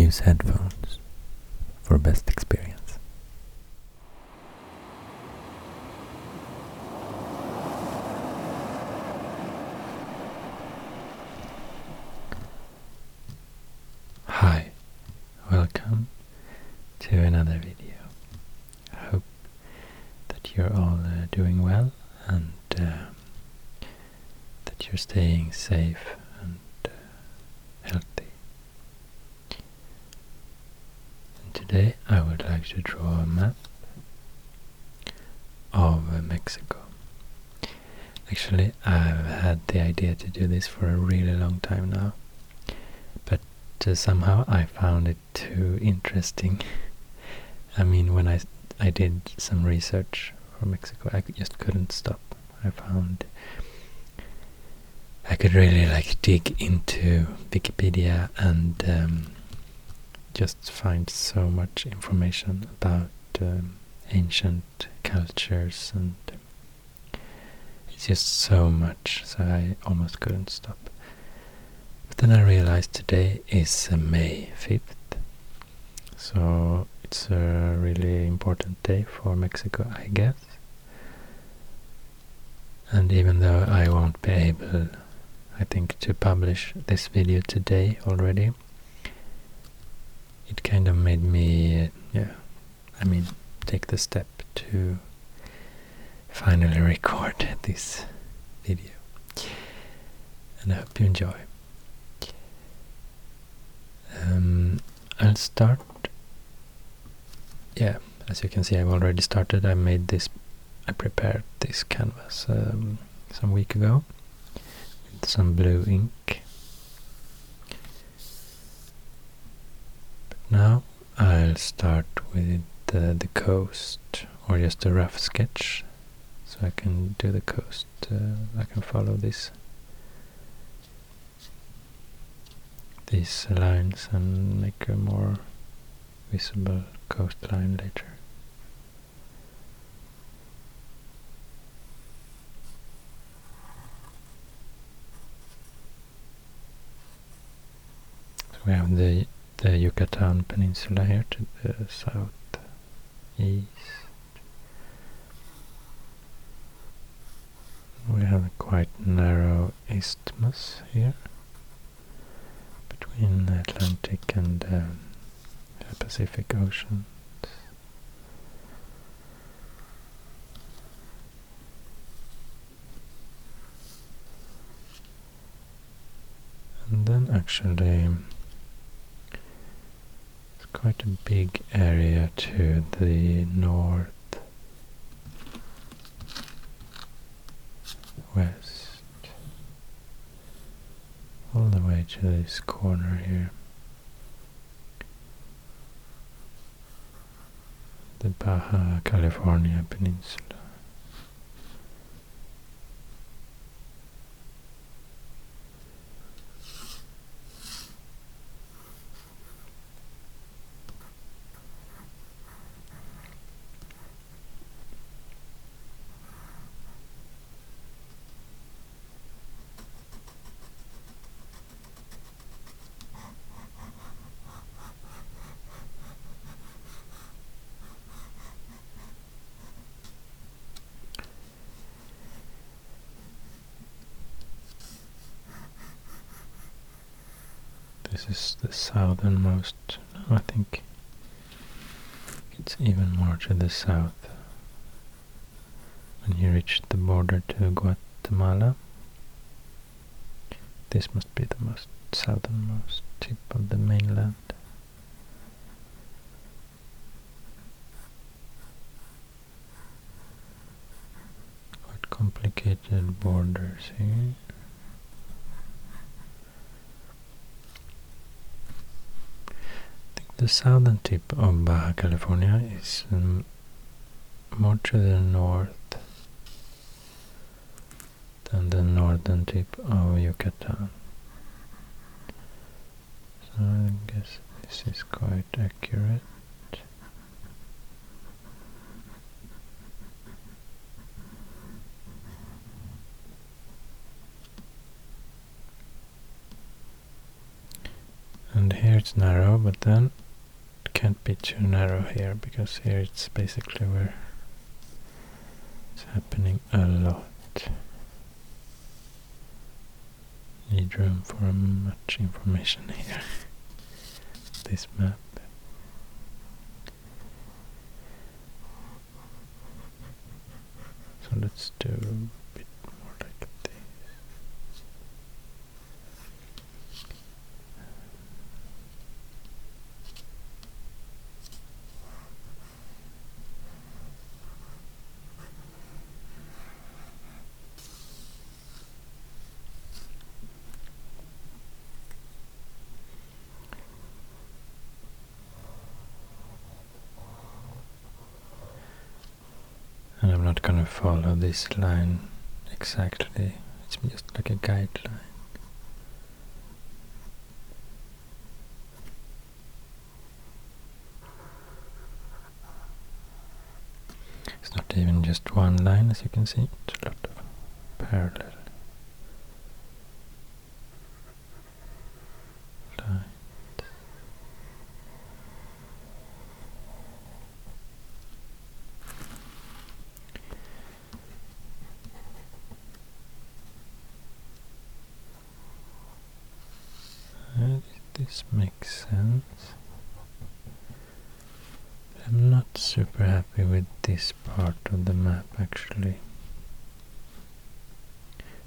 use headphones for best experience. Hi, welcome to another video. I hope that you're all uh, doing well and uh, that you're staying safe and uh, healthy. And today I would like to draw a map of uh, Mexico. Actually, I've had the idea to do this for a really long time now, but uh, somehow I found it too interesting. I mean, when I, I did some research for Mexico, I just couldn't stop. I found I could really like dig into Wikipedia and um, just find so much information about um, ancient cultures and just so much so I almost couldn't stop. But then I realized today is uh, May 5th so it's a really important day for Mexico I guess and even though I won't be able I think to publish this video today already it kind of made me yeah I mean take the step to finally record this video. And I hope you enjoy. Um, I'll start. Yeah as you can see I've already started. I made this I prepared this canvas um, some week ago with some blue ink. But now I'll start with the, the coast or just a rough sketch I can do the coast uh, I can follow this these lines and make a more visible coastline later we have the the Yucatan Peninsula here to the south east. We have a quite narrow isthmus here between the Atlantic and um, the Pacific Oceans. And then actually it's quite a big area to the north west. All the way to this corner here. The Baja California Peninsula This is the southernmost, no, I think it's even more to the south when you reach the border to Guatemala. This must be the most southernmost tip of the mainland. Quite complicated borders here. The southern tip of Baja California is um, more to the north than the northern tip oh, of Yucatan. So I guess this is quite accurate. And here it's narrow, but then it can't be too narrow here because here it's basically where it's happening a lot. Need room for much information here. this map. So let's do a bit more like this. And I'm not gonna follow this line exactly, it's just like a guideline. It's not even just one line as you can see, it's a lot of parallel lines. Uh, this makes sense. I'm not super happy with this part of the map actually.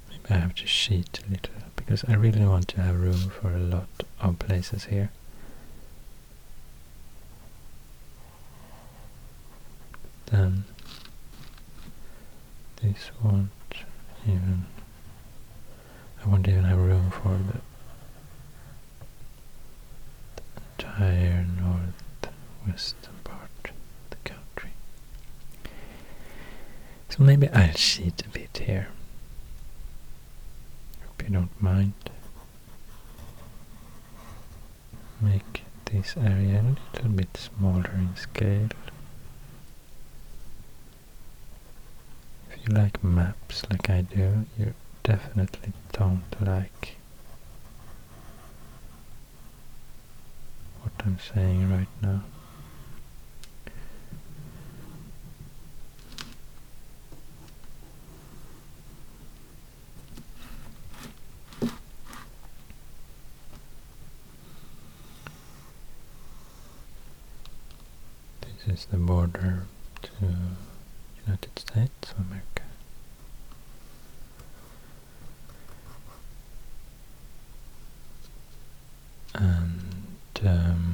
Maybe I have to sheet a little because I really want to have room for a lot of places here. Then this won't even I won't even have room for the entire northwestern part of the country. So maybe I'll cheat a bit here. Hope you don't mind. Make this area a little bit smaller in scale. If you like maps like I do, you definitely don't like what I'm saying right now. This is the border to United States of America. And um,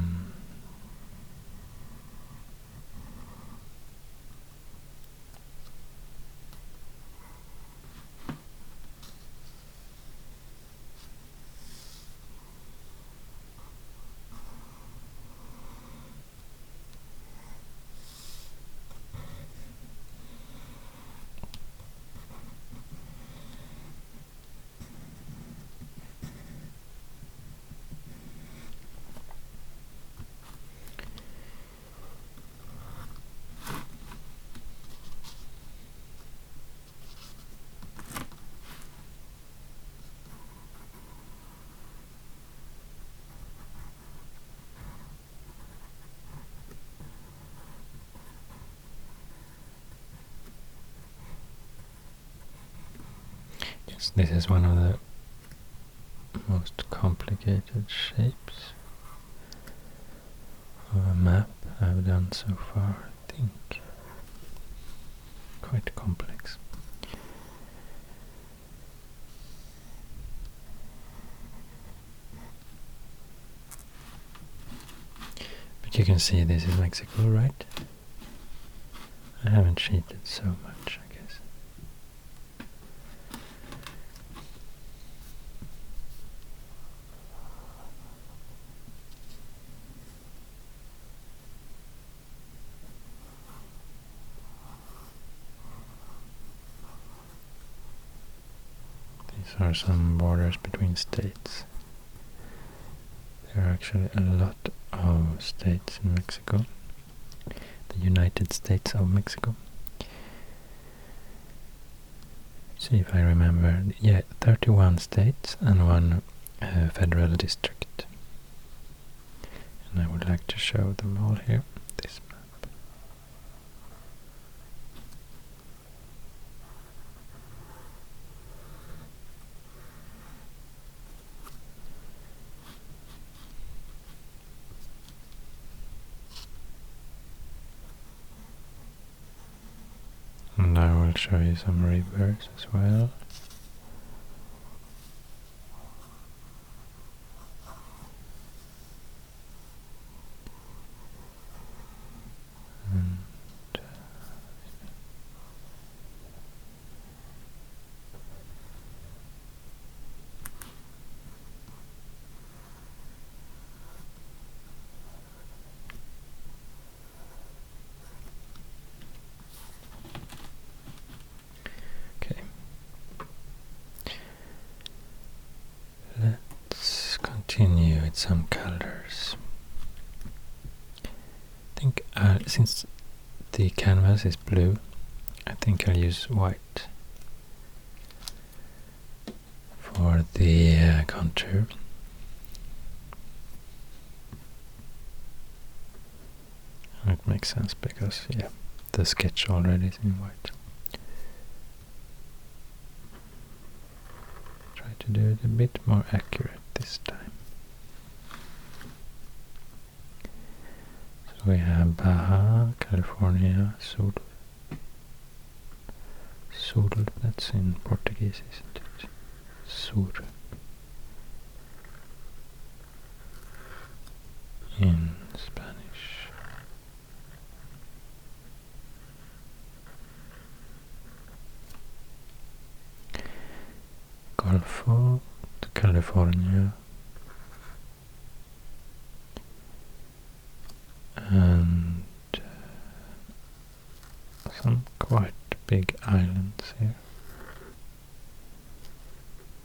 this is one of the most complicated shapes of a map I've done so far, I think. Quite complex. But you can see this is Mexico, right? I haven't cheated so much, I guess. These are some borders between states. There are actually a lot of states in Mexico. The United States of Mexico. See if I remember. Yeah, 31 states and one uh, federal district. And I would like to show them all here, this map. And I will show you some rivers as well. And, uh, Okay. Let's continue with some colors. I think uh, since the canvas is blue, I think I'll use white for the uh, contour. It makes sense because, yeah, the sketch already is in white. Try to do it a bit more accurate this time. So we have Baja, California, Sur. Sur, that's in Portuguese, isn't it? Sur. In Spanish. Golfo to California and uh, some quite big islands here.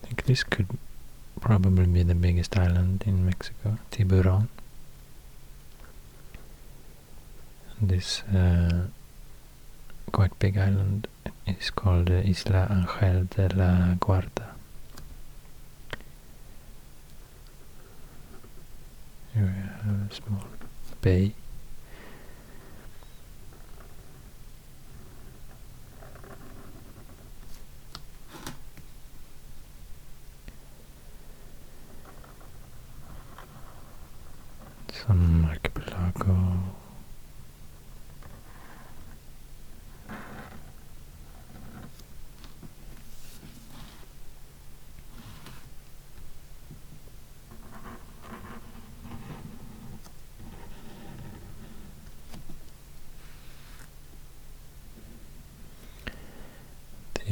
I think this could probably be the biggest island in Mexico, Tiburon. This uh, quite big island is called uh, Isla Angel de la Guarda. Here we have a small bay.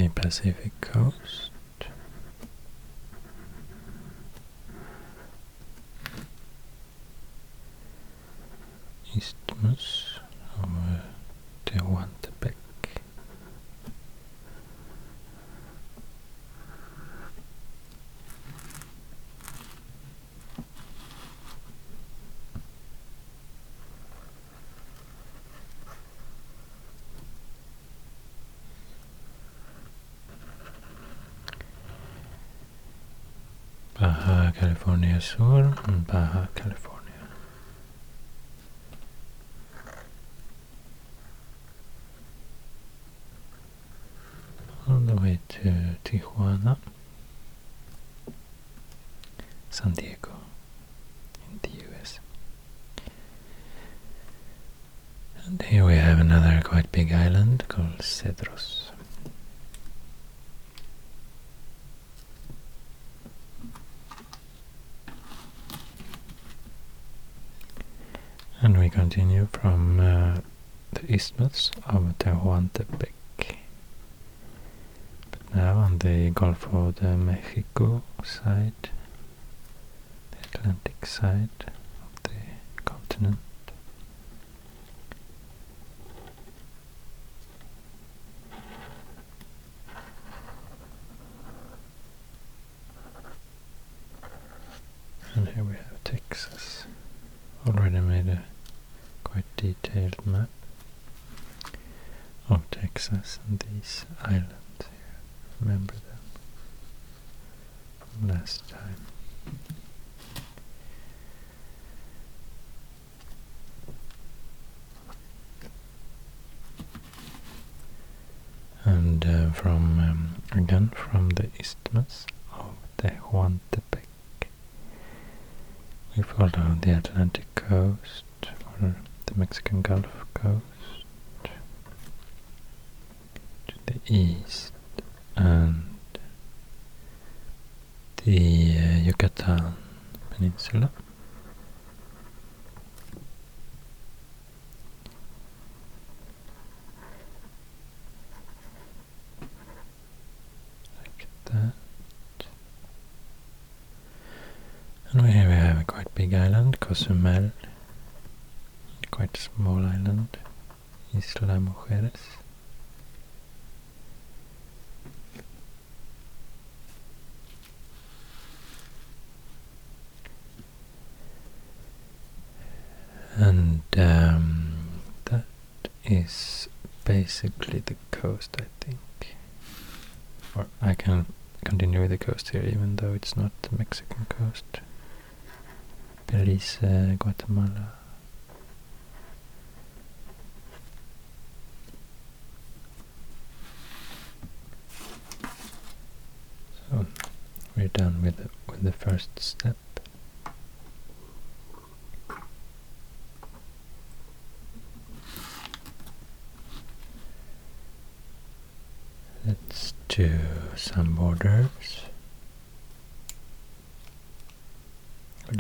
Pacific coast. California Sur Baja California. Continue from uh, the isthmus of Tehuantepec. But now on the Gulf of the Mexico side, the Atlantic side of the continent. And here we have Texas. Already made a quite detailed map of Texas and these islands here. Remember them from last time. coming from, um, again, from the isthmus of Tehuantepec. We follow the Atlantic coast, or the Mexican Gulf coast, to the east, and the uh, Yucatan Peninsula. Like that. And here we have a quite big island, Cozumel. Quite small island, Isla Mujeres. And um, that is basically the coast, I think. Or I can continue with the coast here, even though it's not the Mexican coast. Belize, eh, Guatemala. So we're done with the, with the first step. Let's do some borders.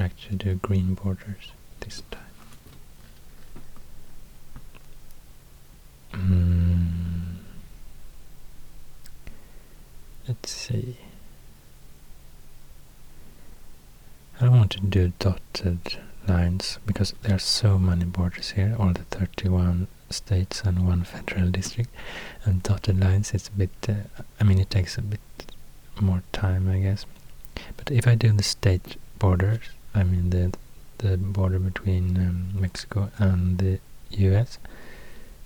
To do green borders this time. Mm. Let's see. I don't want to do dotted lines because there are so many borders here, all the 31 states and one federal district, and dotted lines it's a bit, uh, I mean it takes a bit more time I guess. But if I do the state borders, I mean the the border between um, Mexico and the US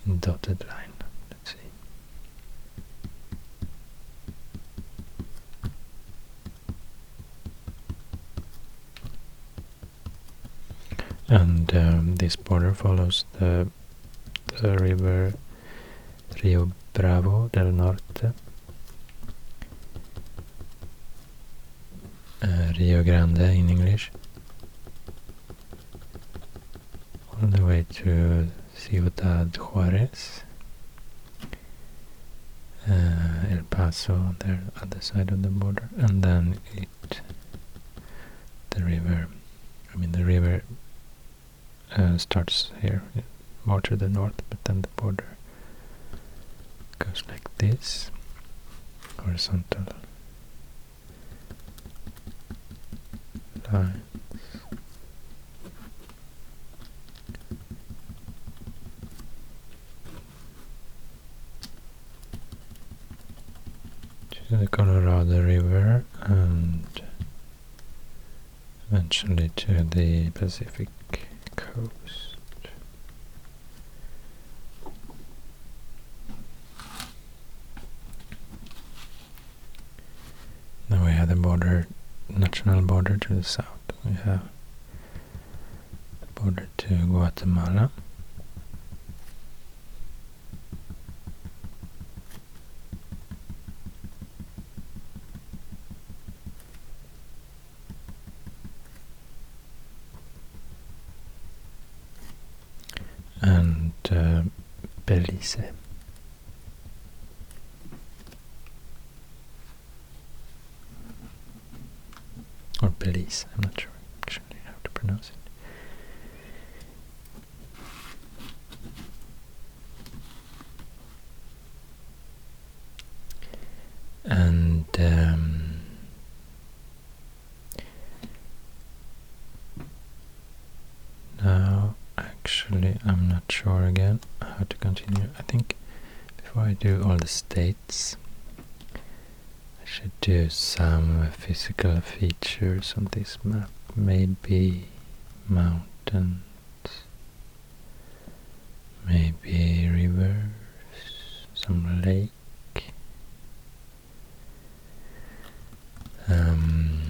in dotted line. Let's see. And um, this border follows the the river Rio Bravo del Norte, uh, Rio Grande in English, all the way to Ciudad Juarez, uh, El Paso on the other side of the border, and then it, the river, I mean the river uh, starts here more to the north, but then the border goes like this, horizontal lines. To the Colorado River and eventually to the Pacific coast. Now we have the border, national border to the south. We have the border to Guatemala. And uh, Belize. or Belize, I'm not sure actually how to pronounce it. And um, now actually I'm not sure again how to continue. I think before I do all the states I should do some physical features on this map. Maybe mountains, maybe rivers, some lake. Um,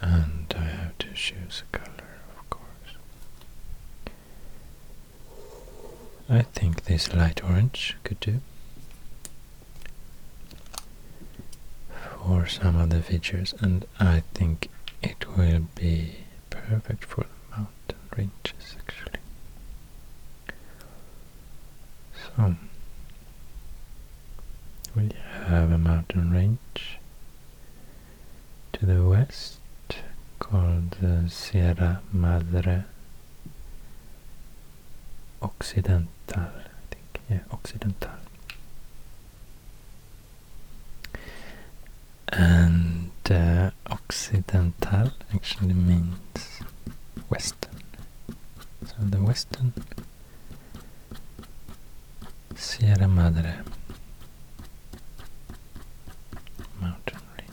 and I have to choose a color, of course. I think this light orange could do for some of the features and I think it will be perfect for the mountain ranges actually. So we have a mountain range to the west called the Sierra Madre Occidental, I think, yeah, Occidental. And uh, Occidental actually means western. So the western Sierra Madre mountain range.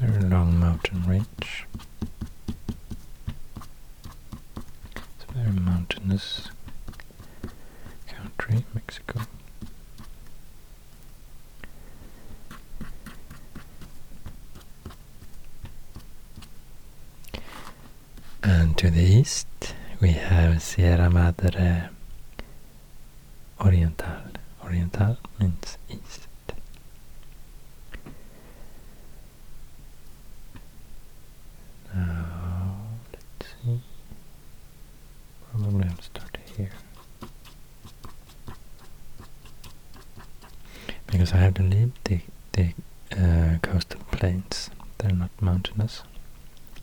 Very long mountain range. It's a very mountainous country, Mexico. And to the east we have Sierra Madre Oriental. Oriental means east. Now, let's see. Probably I'll start here. Because I have to leave the, the uh, coastal plains. They're not mountainous.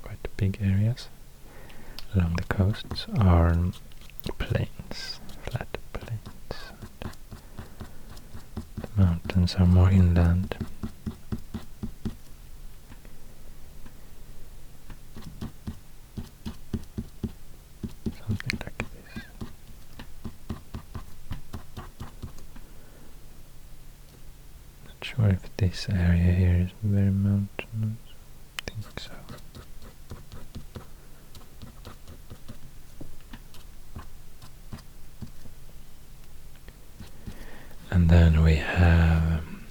Quite big areas along the coasts are plains, flat plains. The mountains are more inland. Something like this. Not sure if this area here is very mountainous. I think so. And then we have um,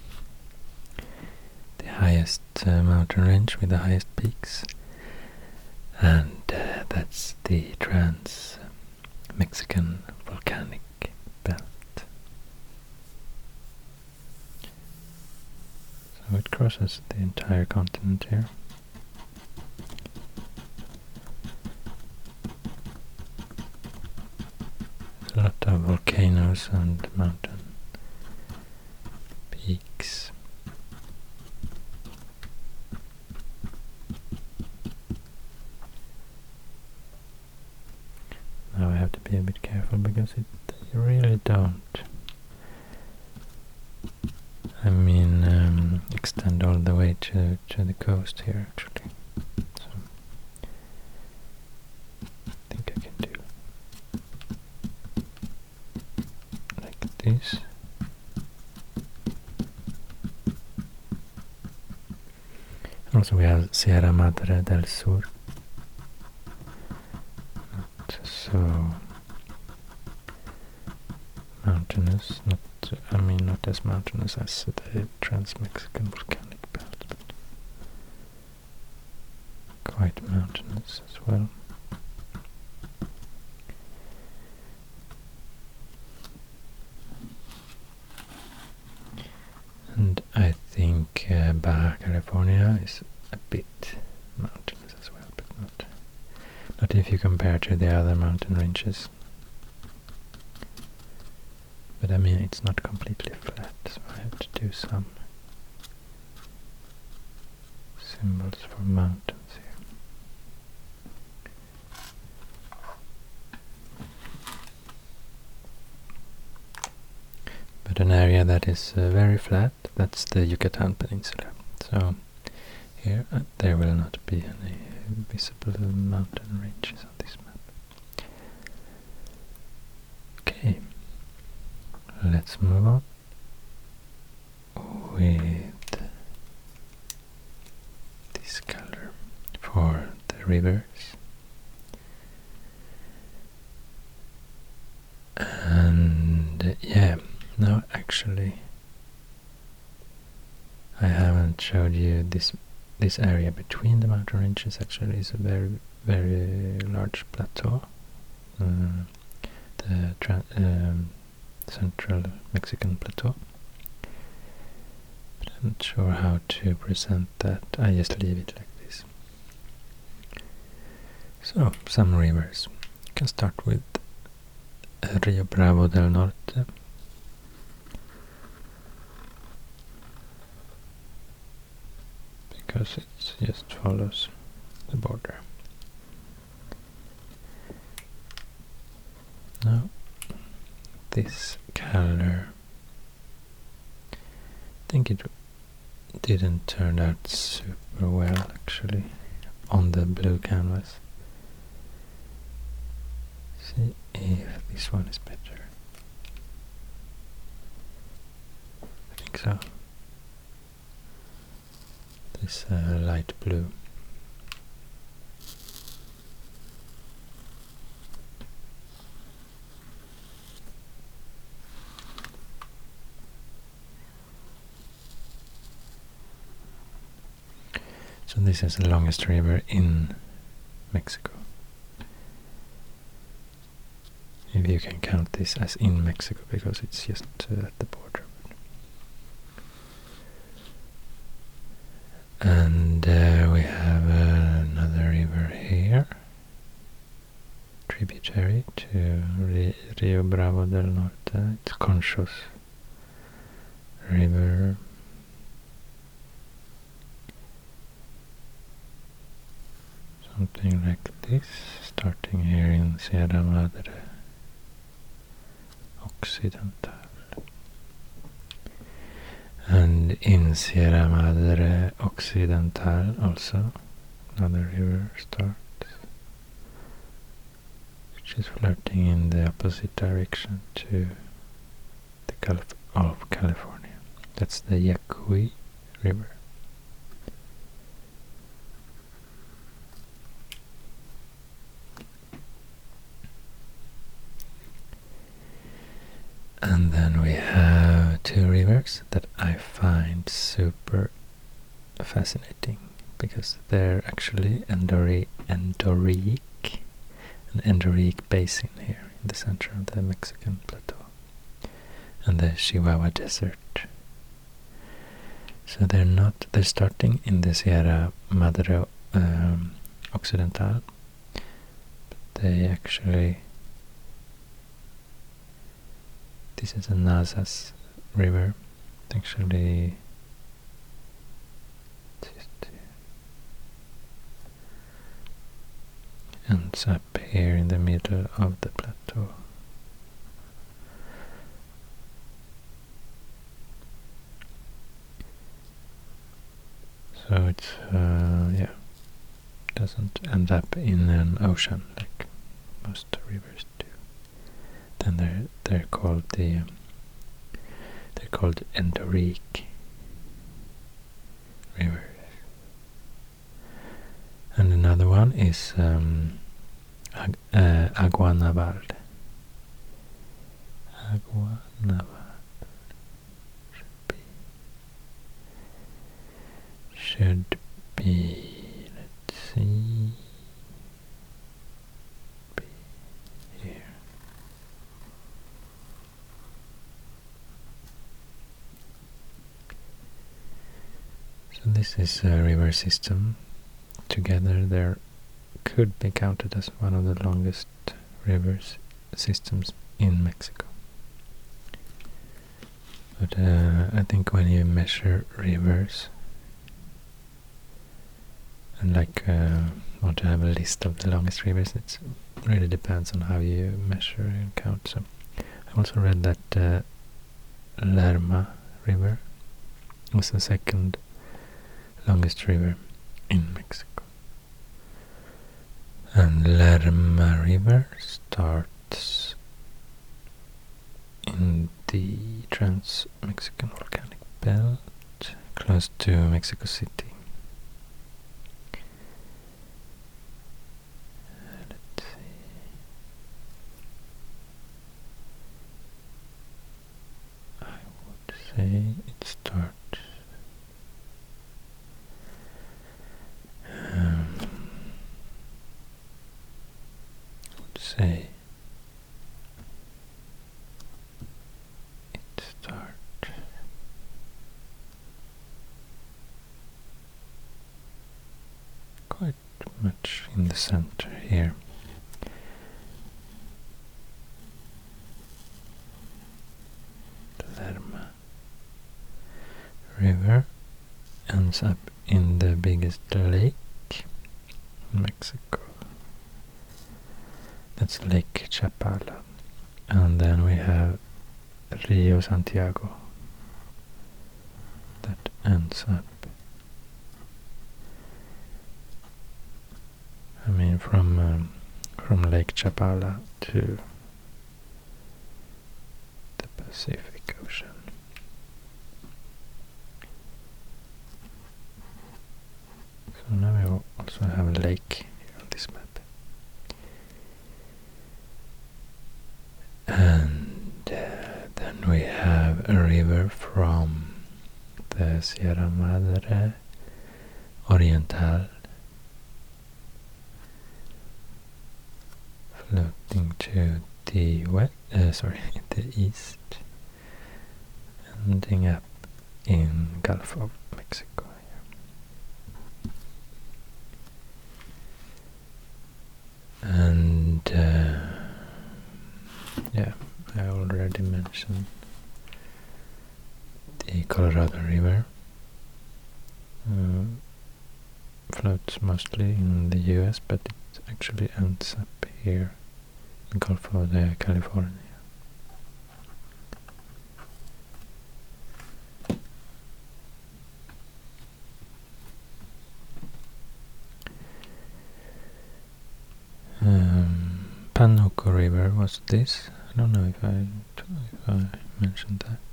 the highest uh, mountain range with the highest peaks, and uh, that's the Trans Mexican Volcanic Belt. So it crosses the entire continent here. a lot of volcanoes and mountain peaks. Now I have to be a bit it they really don't. I mean, um, extend all the way to to the coast here actually. So I think I can do like this. Also we have Sierra Madre del Sur. Not so mountainous, not I mean not as mountainous as the Trans-Mexican Volcanic Belt, but quite mountainous as well. And I think uh, Baja California is a bit mountainous as well, but not not if you compare to the other mountain ranges. But I mean, it's not completely flat, so I have to do some symbols for mountains here. But an area that is uh, very flat, that's the Yucatan Peninsula. So here, uh, there will not be any visible mountain ranges on this map. Okay, let's move on with this color for the rivers. Actually. I haven't showed you this this area between the mountain ranges actually is a very very large plateau. Uh, the um, central Mexican plateau. But I'm not sure how to present that. I just leave it like this. So, some rivers. You can start with Rio Bravo del Norte. Because it just follows the border. Now, this color, I think it didn't turn out super well actually on the blue canvas. See if this one is better. I think so. This uh, light blue. So this is the longest river in Mexico. If you can count this as in Mexico because it's just uh, at the border. And uh, we have another river here, tributary to Rio Bravo del Norte. It's Conchos River something like this, starting here in Sierra Madre Occidental. And in Sierra Madre Occidental also another river starts, which is flirting in the opposite direction to the Gulf of California. That's the Yaqui River. And then we have two rivers that I find super fascinating because they're actually endori endorheic, an endorheic basin here in the center of the Mexican plateau and the Chihuahua Desert. So they're not, they're starting in the Sierra Madre um, Occidental, but they actually this is a Nazas river. Actually, ends up here in the middle of the plateau. So it's, uh, yeah, doesn't end up in an ocean like most rivers then they're they're called the they're called endorheic rivers. And another one is um, Ag uh, Agua Naval. Agua Naval should be should be let's see So this is a river system. Together there could be counted as one of the longest rivers systems in Mexico. But uh, I think when you measure rivers and like uh, want to have a list of the longest rivers, it really depends on how you measure and count. So I also read that uh, Lerma River was the second longest river in Mexico. And Lerma River starts in the Trans-Mexican Volcanic Belt close to Mexico City. Let's see. I will say it starts um, would say it starts quite much in the center here. Lerma River ends up in the biggest lake in Mexico. That's Lake Chapala. And then we have Santiago that ends up I mean from um, from Lake Chapala to the Pacific Ocean. So now we also have a lake here on this map. And uh, then we have from the Sierra Madre Oriental floating to the west, uh, sorry, the east, ending up in Gulf of Mexico. And uh, yeah, I already mentioned the Colorado River. Uh, floats mostly in the US, but it actually ends up here in Gulf of the California. Um, Panuco River was this. I don't know if I if I mentioned that.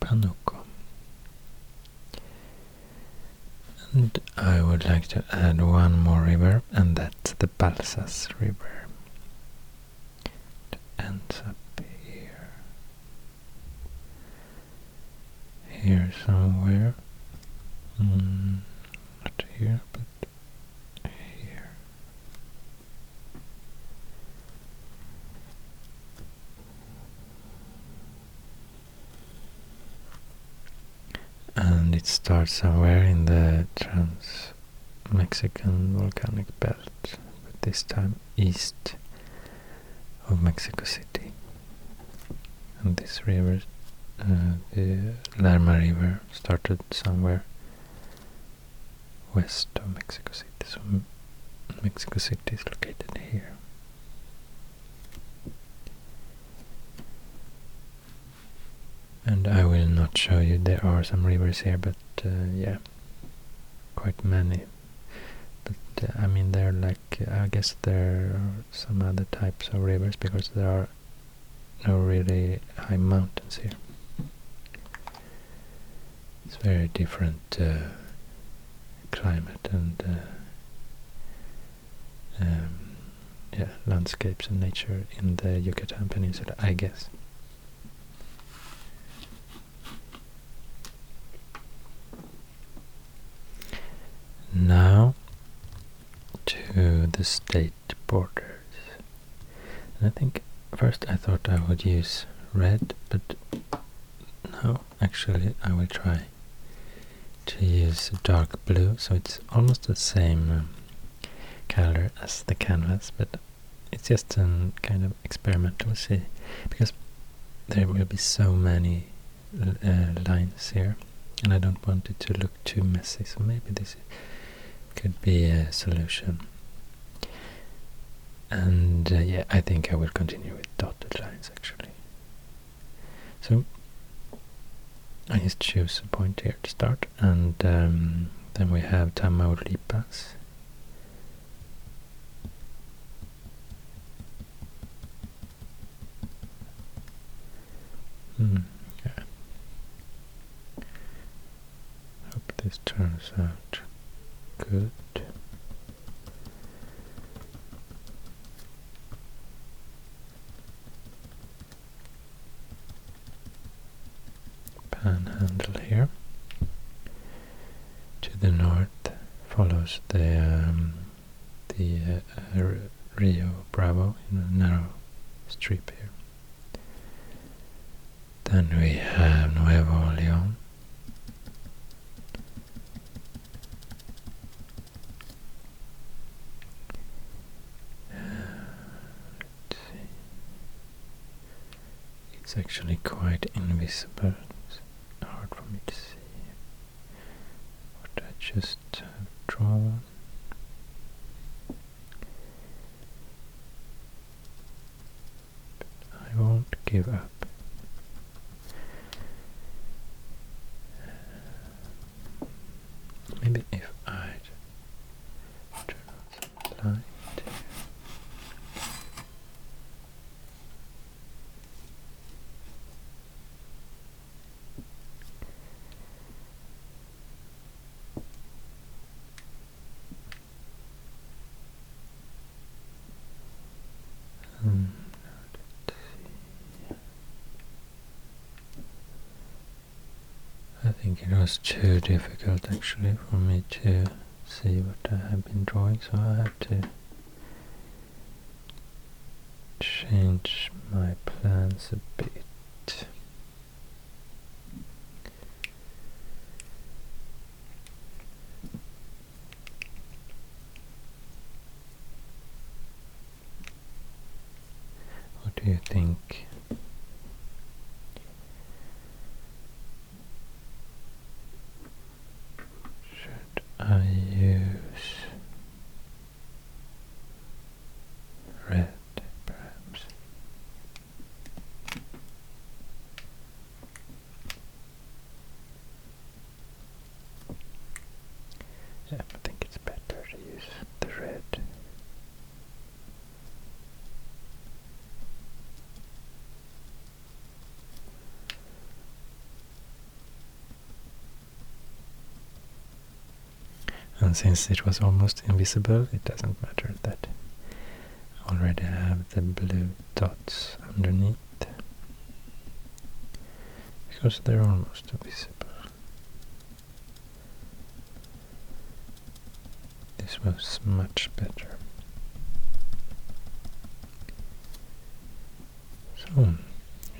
Panuco. And I would like to add one more river, and that's the Balsas River. It ends up here. Here somewhere. Mm, not here, but here. And it starts somewhere in the trans-Mexican volcanic belt, but this time east of Mexico City. And this river, uh, the Lerma River, started somewhere west of Mexico City. So Mexico City is located here. And I will not show you, there are some rivers here, but uh, yeah, quite many. But uh, I mean, they're like, I guess there are some other types of rivers because there are no really high mountains here. It's very different uh, climate and uh, um, yeah, landscapes and nature in the Yucatan Peninsula, I guess. Now to the state borders. And I think first I thought I would use red, but no, actually I will try to use dark blue, so it's almost the same um, color as the canvas, but it's just a kind of experiment, we'll see, because there will be so many uh, lines here, and I don't want it to look too messy, so maybe this could be a solution. And uh, yeah, I think I will continue with dotted lines actually. So I just choose a point here to start, and um, then we have Tamaulipas. Hmm, yeah. Hope this turns out good. panhandle here. To the north follows the um, the uh, Rio Bravo in a narrow strip here. Then we have Nuevo Leon. It's actually quite invisible. It's hard for me to see what I just have drawn. I won't give up. Maybe if I turn on some light. I think it was too difficult actually for me to see what I have been drawing, so I have to change my plans a bit. What do you think? Should I use red perhaps? Yeah, I think it's better to use the red. And since it was almost invisible, it doesn't matter that I already have the blue dots underneath because they're almost invisible. This was much better. So,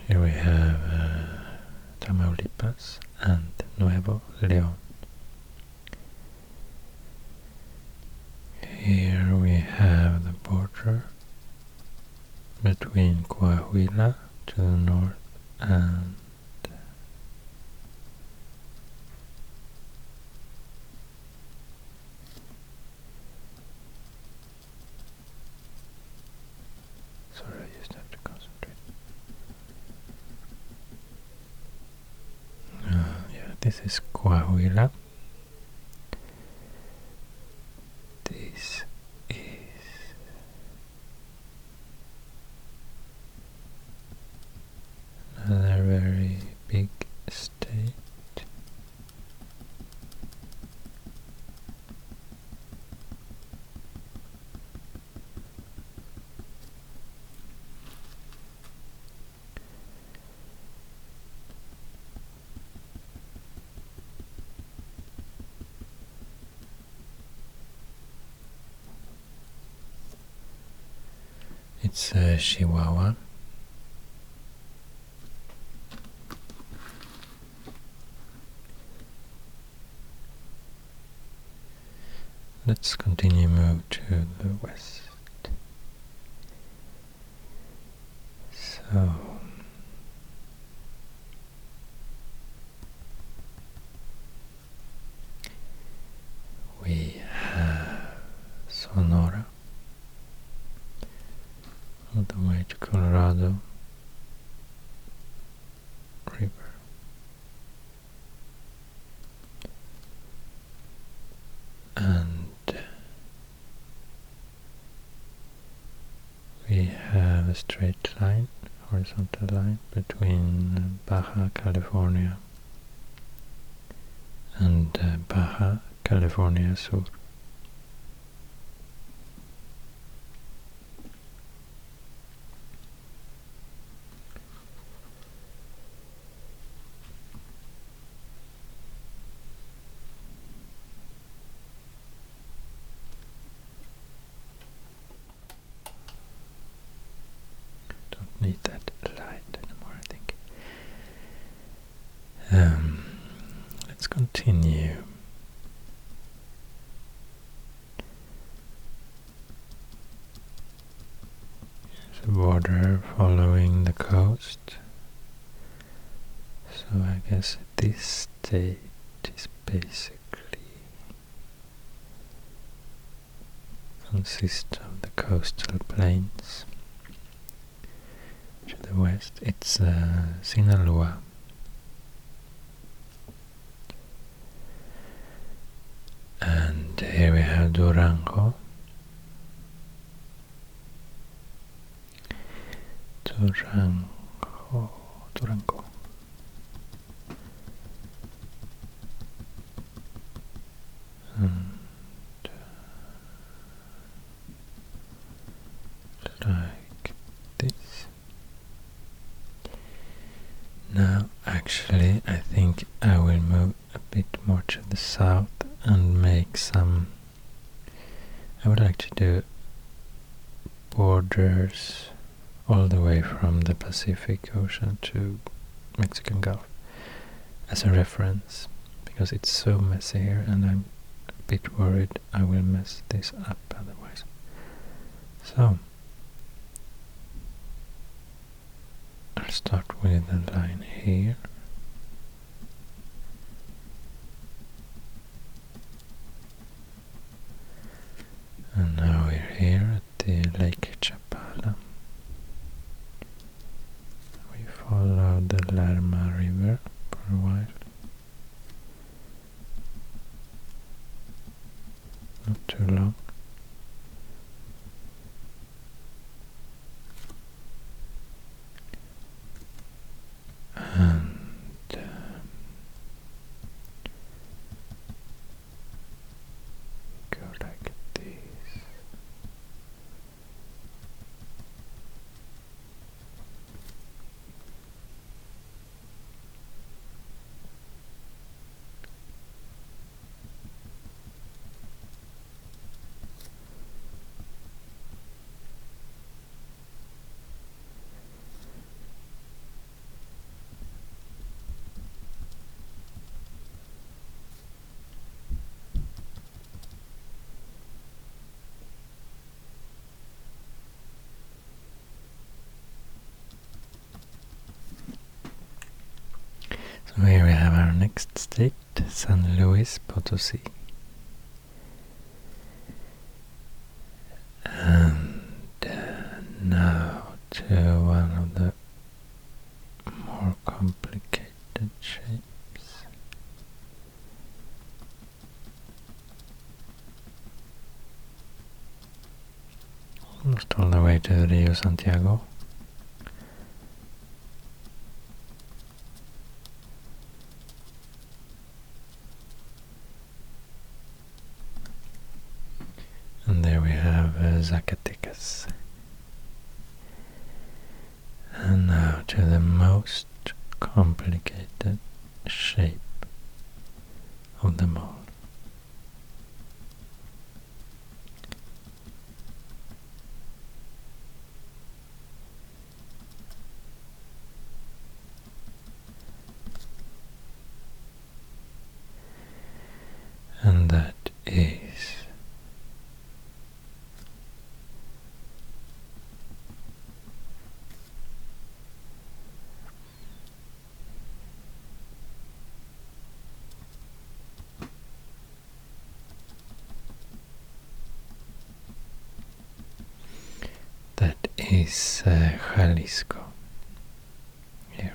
here we have uh, Tamaulipas and Nuevo León. Here we have the border between Coahuila to the north and Sorry, I just have to concentrate. Uh, yeah, this is Coahuila. This is another very big state. It's uh, Chihuahua. Let's continue move to the west. So we have Sonora all the way to Colorado River. And we have a straight line, horizontal line between Baja California and uh, Baja California Sur. Um, let's continue. There's a border following the coast. So I guess this state is basically consists of the coastal plains. To the west it's uh, Sinaloa. And here we have Durango. Durango, Durango. And like this. Now, actually, I think I will move a bit more to the south and make some. I would like to do borders all the way from the Pacific Ocean to Mexican Gulf as a reference because it's so messy here and I'm a bit worried I will mess this up otherwise. So I'll start with the line here. And now we're here at the Lake Chapala. We follow the Lerma River for a while. Not too long. And um, go like this. So here we have our next state, San Luis Potosi. And uh, now to one of the more complicated shapes. Almost all the way to Rio Santiago. And there we have uh, Zacatecas. And now to the most complicated shape of them all. And that is that is uh, Jalisco here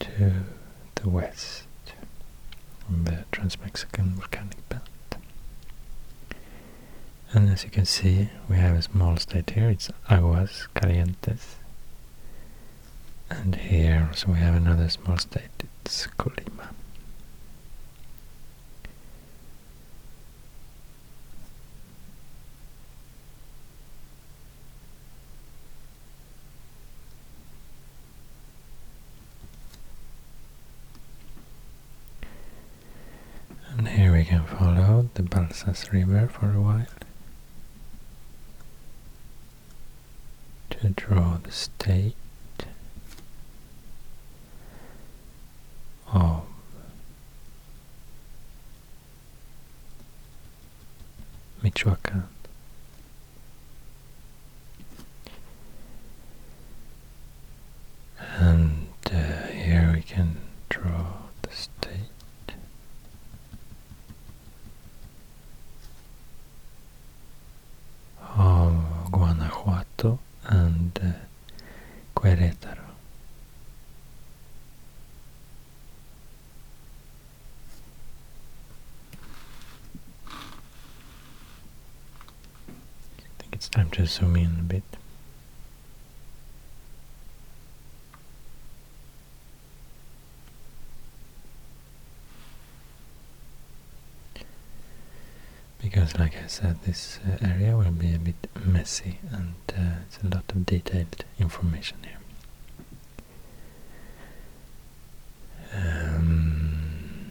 to the west on the Trans-Mexican Volcanic Belt. And as you can see, we have a small state here, it's Aguas Calientes. And here also we have another small state, it's Colima. And here we can follow Balsas River for a while to draw the state. Michoacan. And uh, here we can draw the state. Of Guanajuato and uh, Querétaro. I think it's time zoom in a bit. Because like I said, this uh, area will be a bit messy and uh, it's a lot of detailed information here. Um,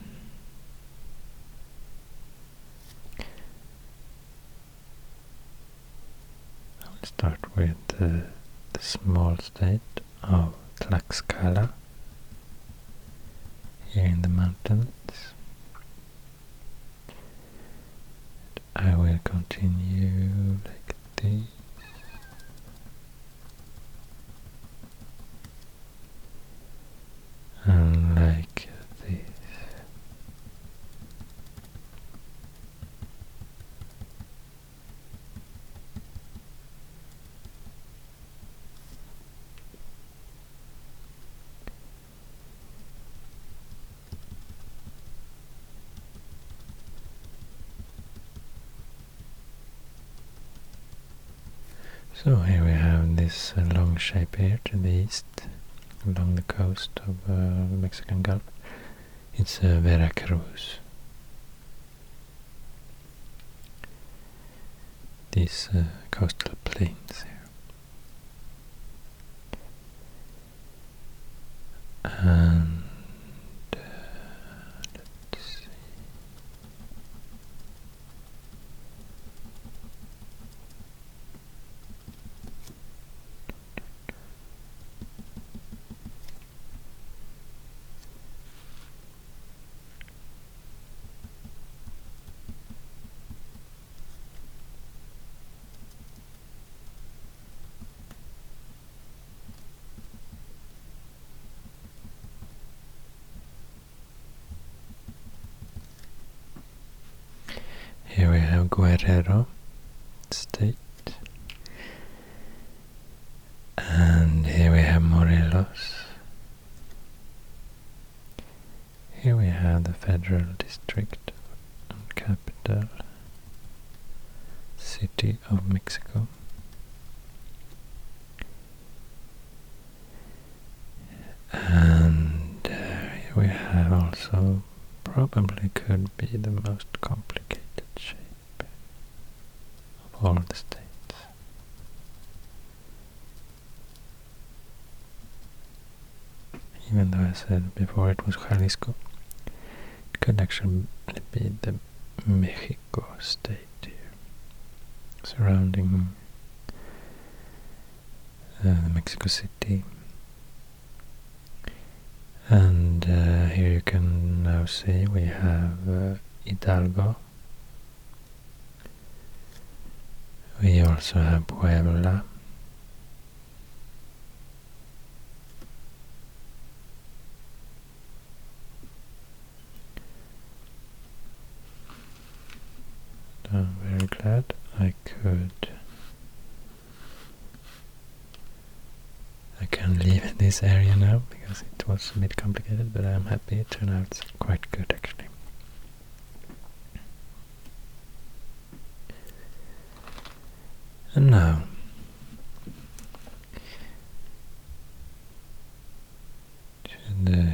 I will start with uh, the small state of Tlaxcala here in the mountains. I will continue like this. And like this. So here we have this uh, long shape here to the east, along the coast of uh, the Mexican Gulf. It's uh, Veracruz. These uh, coastal plains here. And uh, let's see. Here we have Guerrero state. And here we have Morelos. We have the federal district and capital city of Mexico. And uh, we have also probably could be the most complicated shape of all the states. Even though I said before it was Jalisco, actually be the Mexico state here, surrounding uh, Mexico City. And uh, here you can now see we have uh, Hidalgo. We also have Puebla. I'm very glad I could I can leave this area now because it was a bit complicated, but I'm happy. It turned out quite good actually. And now to the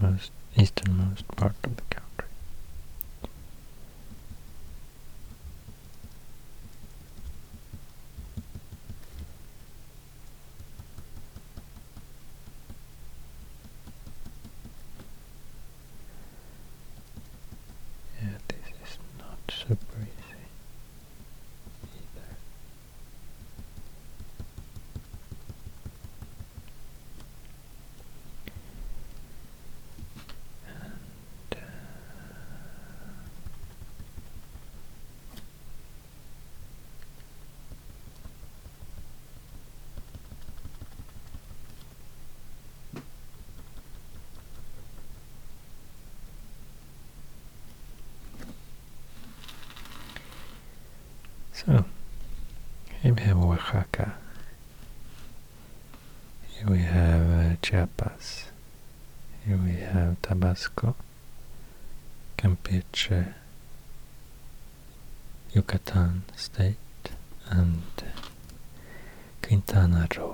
most easternmost part of the country. Yeah, this is not super easy either. And, uh, So, here we have Oaxaca. Here we have uh, Chiapas. Here we have Tabasco, Campeche, Yucatan State, and Quintana Roo.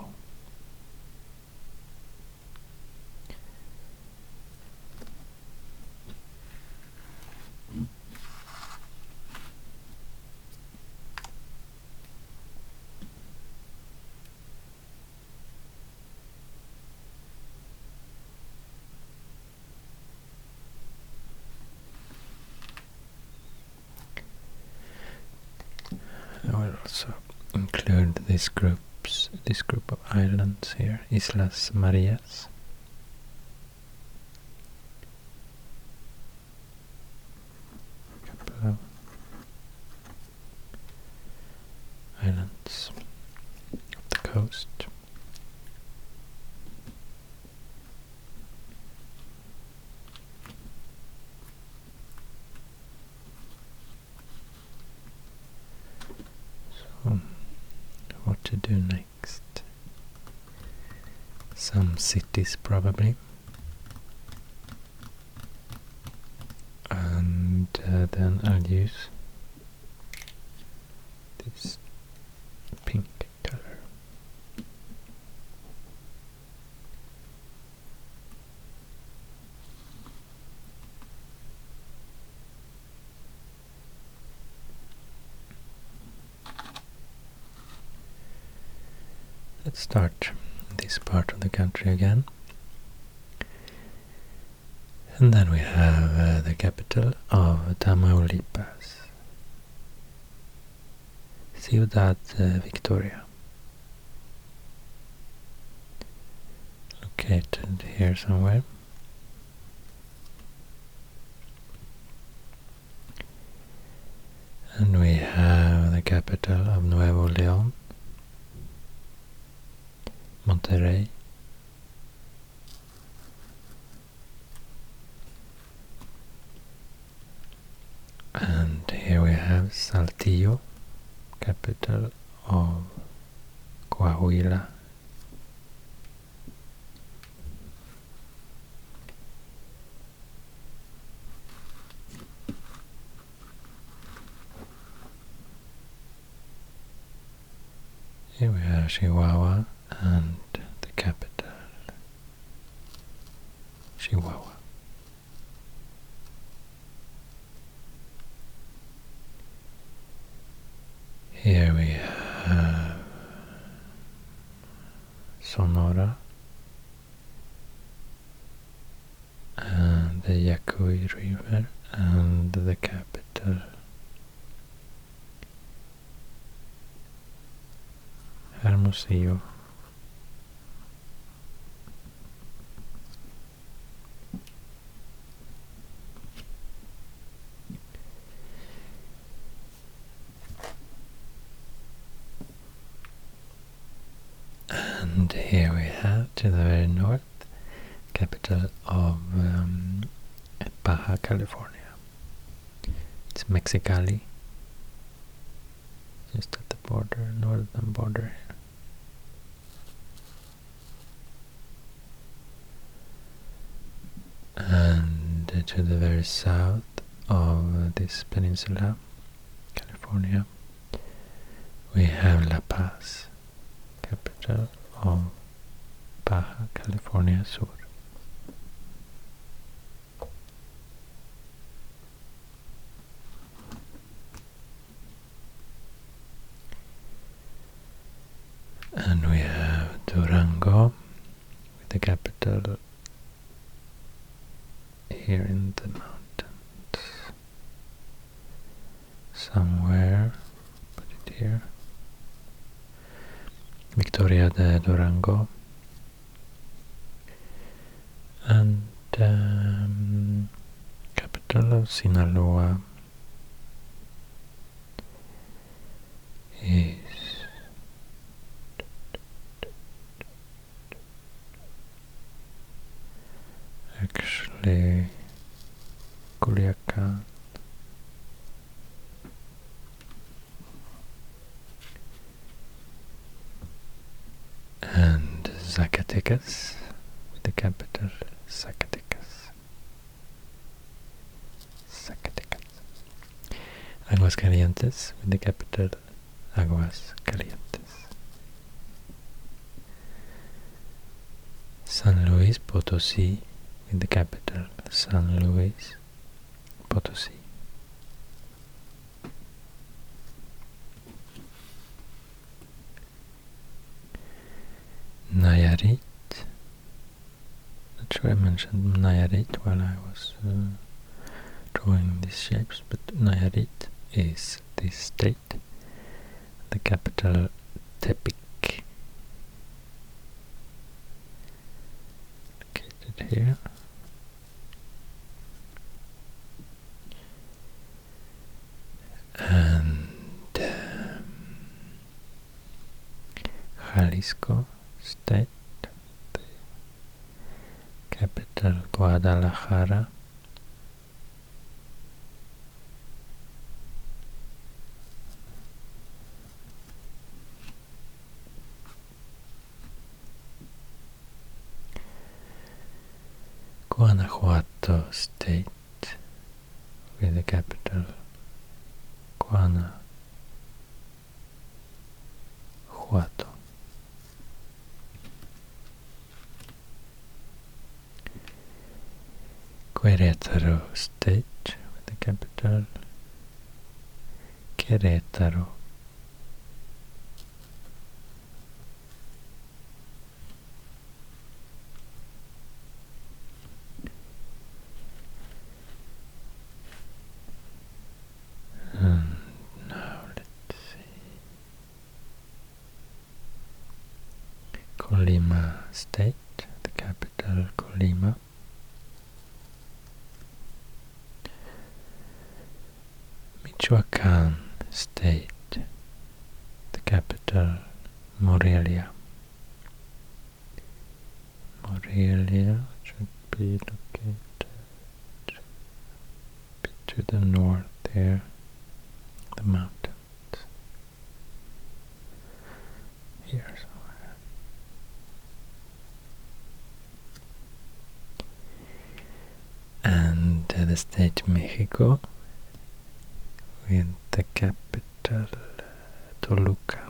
Marías. Some cities, probably. And uh, then I'll use this pink color. Let's start this part of the country again. And then we have uh, the capital of Tamaulipas, Ciudad uh, Victoria. Located here somewhere. And we have the capital of Nuevo León, Monterrey. And here we have Saltillo, capital of Coahuila. Here we have Chihuahua and the capital, Chihuahua. Here we have Sonora and the Yaqui River and the capital Hermosillo. And here we have to the very north, capital of um, Baja California. It's Mexicali, just at the border, northern border here. And to the very south of this peninsula, California, we have La Paz, capital of Baja California Sur. And we have Durango with the capital here in the mountains. Somewhere, put it here. Victoria de Durango. And um, capital of Sinaloa is actually Culiacan. Zacatecas with the capital Zacatecas. Zacatecas. Aguascalientes with the capital Aguas Calientes. San Luis Potosí with the capital San Luis Potosí. Nayarit. Not sure I mentioned While I was uh, drawing these shapes, but Nayarit is the state, the capital Tepic. Located here. And um, Jalisco state, Guadalajara. State, the capital Colima. Michoacan State, the capital. Morelia should be located a bit to the north there, the mountains. Here somewhere. And uh, the state Mexico with the capital Toluca.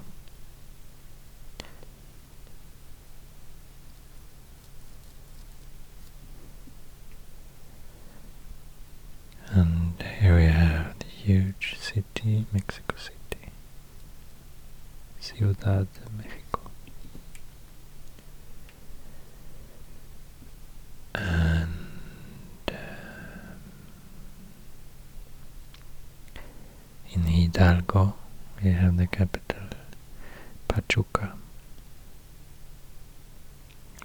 And here we have the huge city, Mexico City, Ciudad de Mexico. And um, in Hidalgo we have the capital Pachuca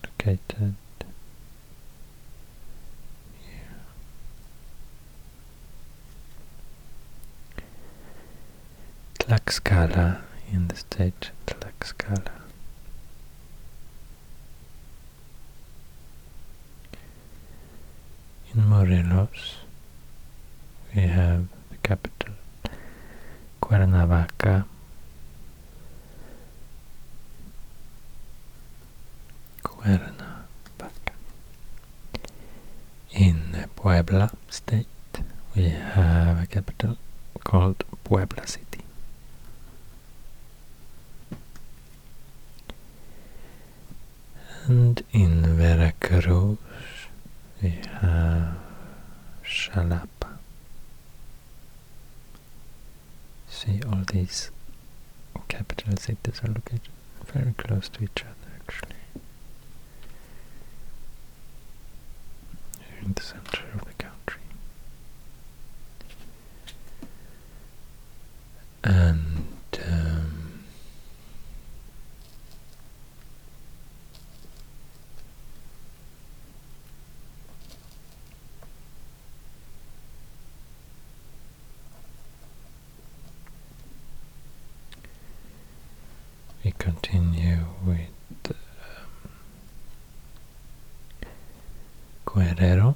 located here. Tlaxcala in the state Tlaxcala. In Morelos we have the capital Cuernavaca. Cuernavaca. In Puebla state we have a capital called Puebla City. And in Veracruz we have Xalapa. See, all these capital cities are located very close to each other, actually. Here in the center of the country. And um, we continue with um, Guerrero.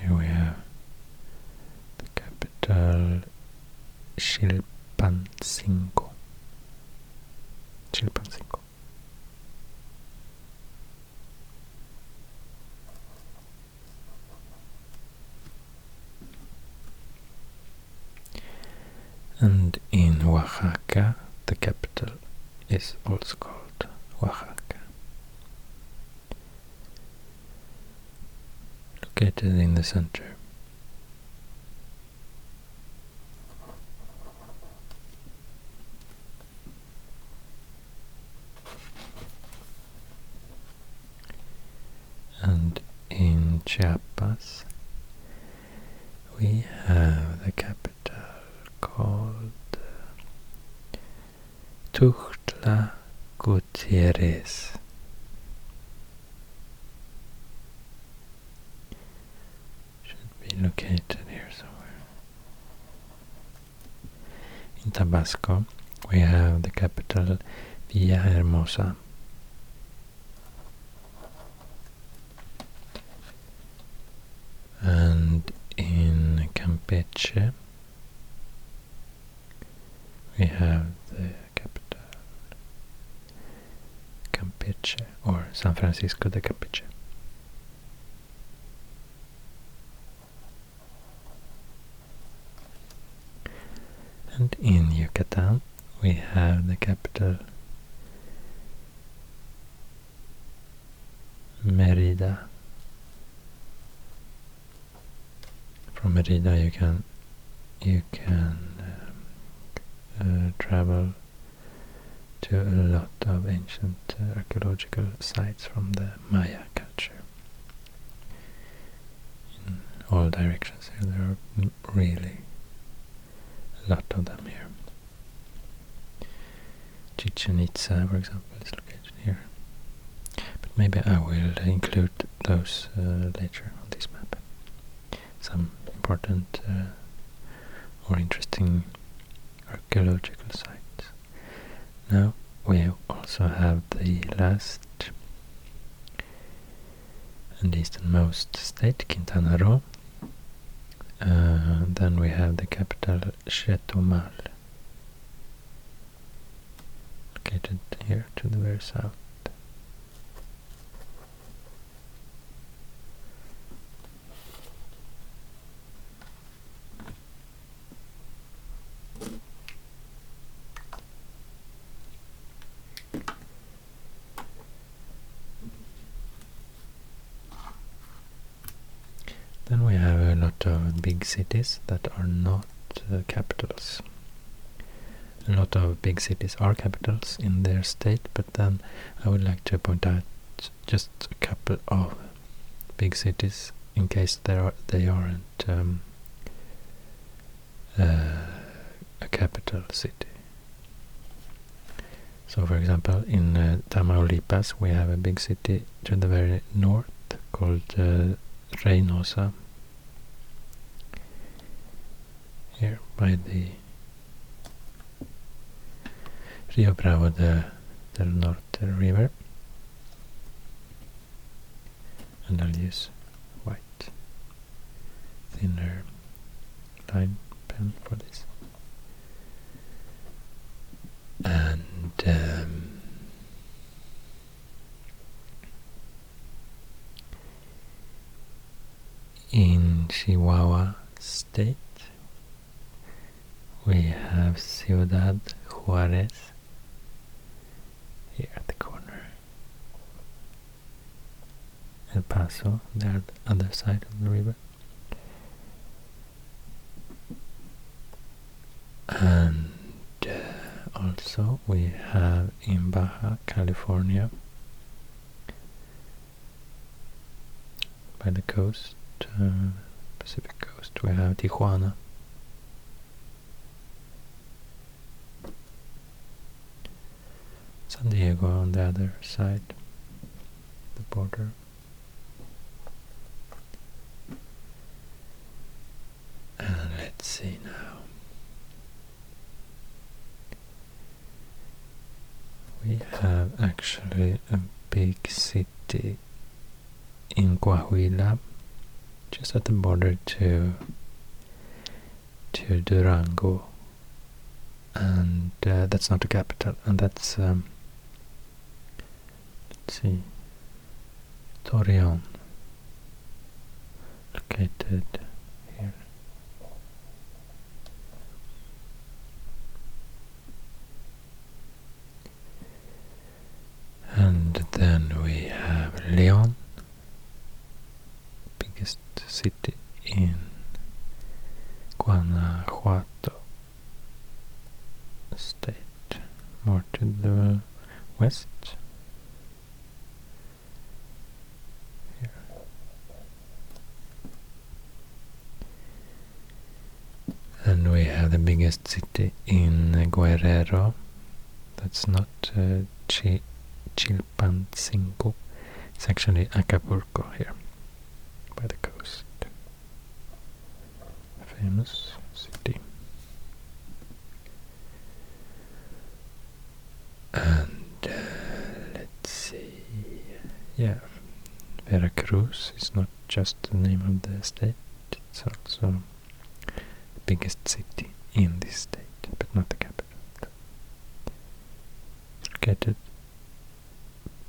Here we have the capital Chilpancingo. And in Oaxaca, the capital is also called Oaxaca. Located in the center. And in Chiapas, we have the capital called uh, Tuxtla Gutierrez. Should be located here somewhere. In Tabasco, we have the capital Villahermosa. And in Campeche, we have the capital Campeche or San Francisco de Campeche. And in Yucatan, we have the capital Merida. From Merida, you can you can um, uh, travel to a lot of ancient uh, archaeological sites from the Maya culture in all directions. Here there are really a lot of them here. Chichen Itza, for example, is located here. Maybe I will include those uh, later on this map. Some important uh, or interesting archaeological sites. Now we also have the last and easternmost state, Quintana Roo. Uh, then we have the capital Chetumal, located here to the very south. Then we have a lot of big cities that are not uh, capitals. A lot of big cities are capitals in their state, but then I would like to point out just a couple of big cities in case they are they aren't um, uh, a capital city. So, for example, in uh, Tamaulipas, we have a big city to the very north called uh, Reynosa. Here by the Rio Bravo de, del Norte river. And I'll use white thinner line pen for this. And um, in Chihuahua state we have Ciudad Juarez here at the corner. El Paso, there at the other side of the river. And uh, also we have in Baja California by the coast, uh, Pacific coast, we have Tijuana. San Diego on the other side, the border. And let's see now. We have actually a big city in Coahuila, just at the border to to Durango, and uh, that's not the capital, and that's um, see Torreon located here. And then we have Leon biggest city the biggest city in Guerrero. That's not uh, Chilpancingo. It's actually Acapulco here, by the coast. Famous city. And uh, let's see, yeah, Veracruz is not just the name of the state, it's also the biggest city in this state, but not the capital. It's located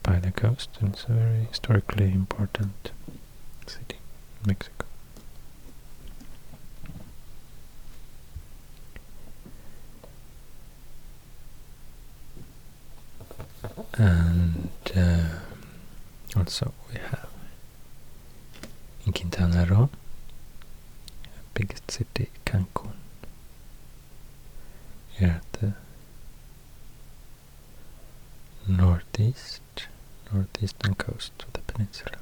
by the coast and it's a very historically important city in Mexico. And uh, also we have in Quintana Roo, biggest city Cancun. Here at the northeast, northeastern coast of the peninsula.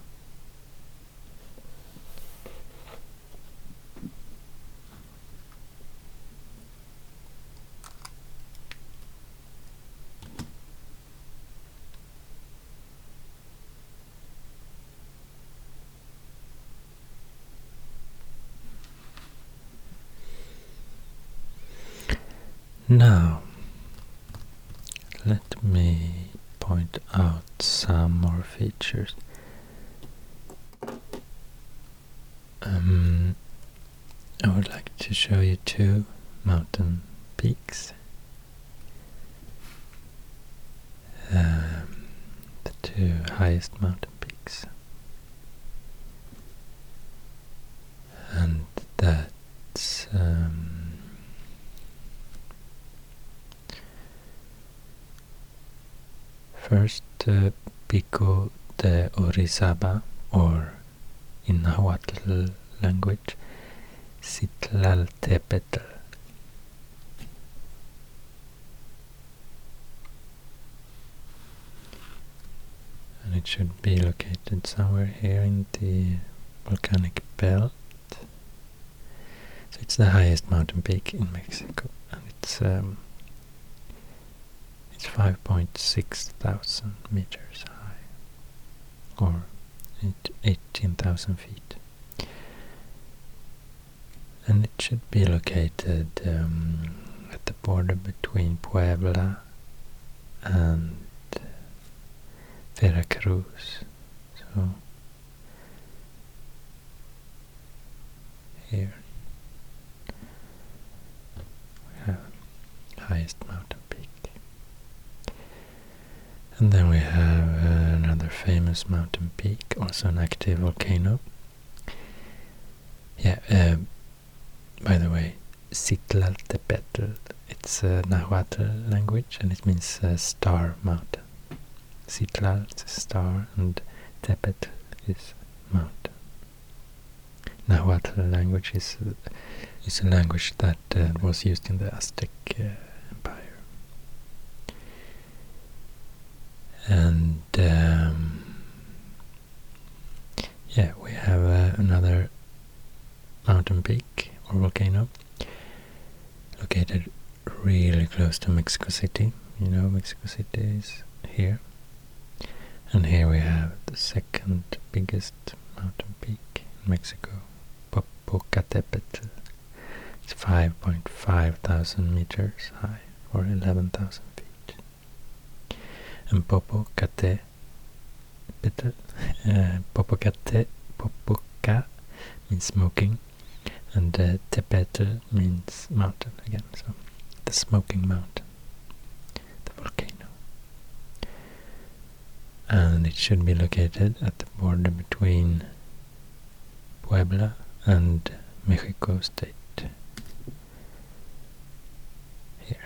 Now, let me point out some more features. Um, I would like to show you two mountain peaks. Um, the two highest mountain peaks. And that's um, First, uh, Pico de Orizaba, or in Nahuatl language, Citlaltepetl. And it should be located somewhere here in the volcanic belt. So it's the highest mountain peak in Mexico, and it's um, 5.6 thousand meters high, or 18,000 feet. And it should be located um, at the border between Puebla and Veracruz. So here we have highest mountain. And then we have uh, another famous mountain peak, also an active volcano. Yeah, uh, by the way, Citlaltepetl, it's a Nahuatl language and it means uh, star mountain. Citlal is star and Tepetl is mountain. Nahuatl language is, is a language that uh, was used in the Aztec uh, Empire. And um, yeah, we have uh, another mountain peak or volcano located really close to Mexico City. You know, Mexico City is here. And here we have the second biggest mountain peak in Mexico, Popocatépetl. It's 5.5 thousand meters high, or 11,000 And Popocatépetl, uh, Popocate, Popoca means smoking, and uh, Tepetl means mountain again, so the smoking mountain, the volcano. And it should be located at the border between Puebla and Mexico State. Here.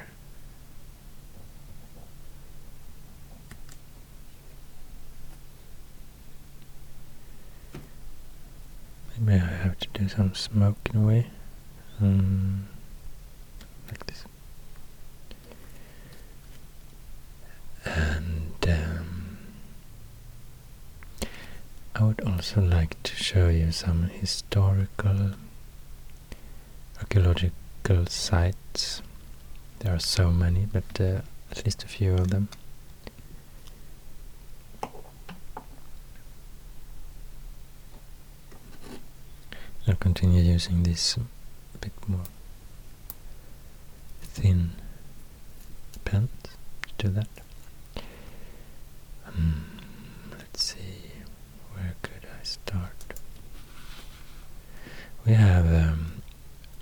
Have to do some smoke in a way. Um, like this. And um, I would also like to show you some historical archaeological sites. There are so many, but uh, at least a few of them. I'll continue using this a bit more thin pen to do that. Um, let's see, where could I start? We have um,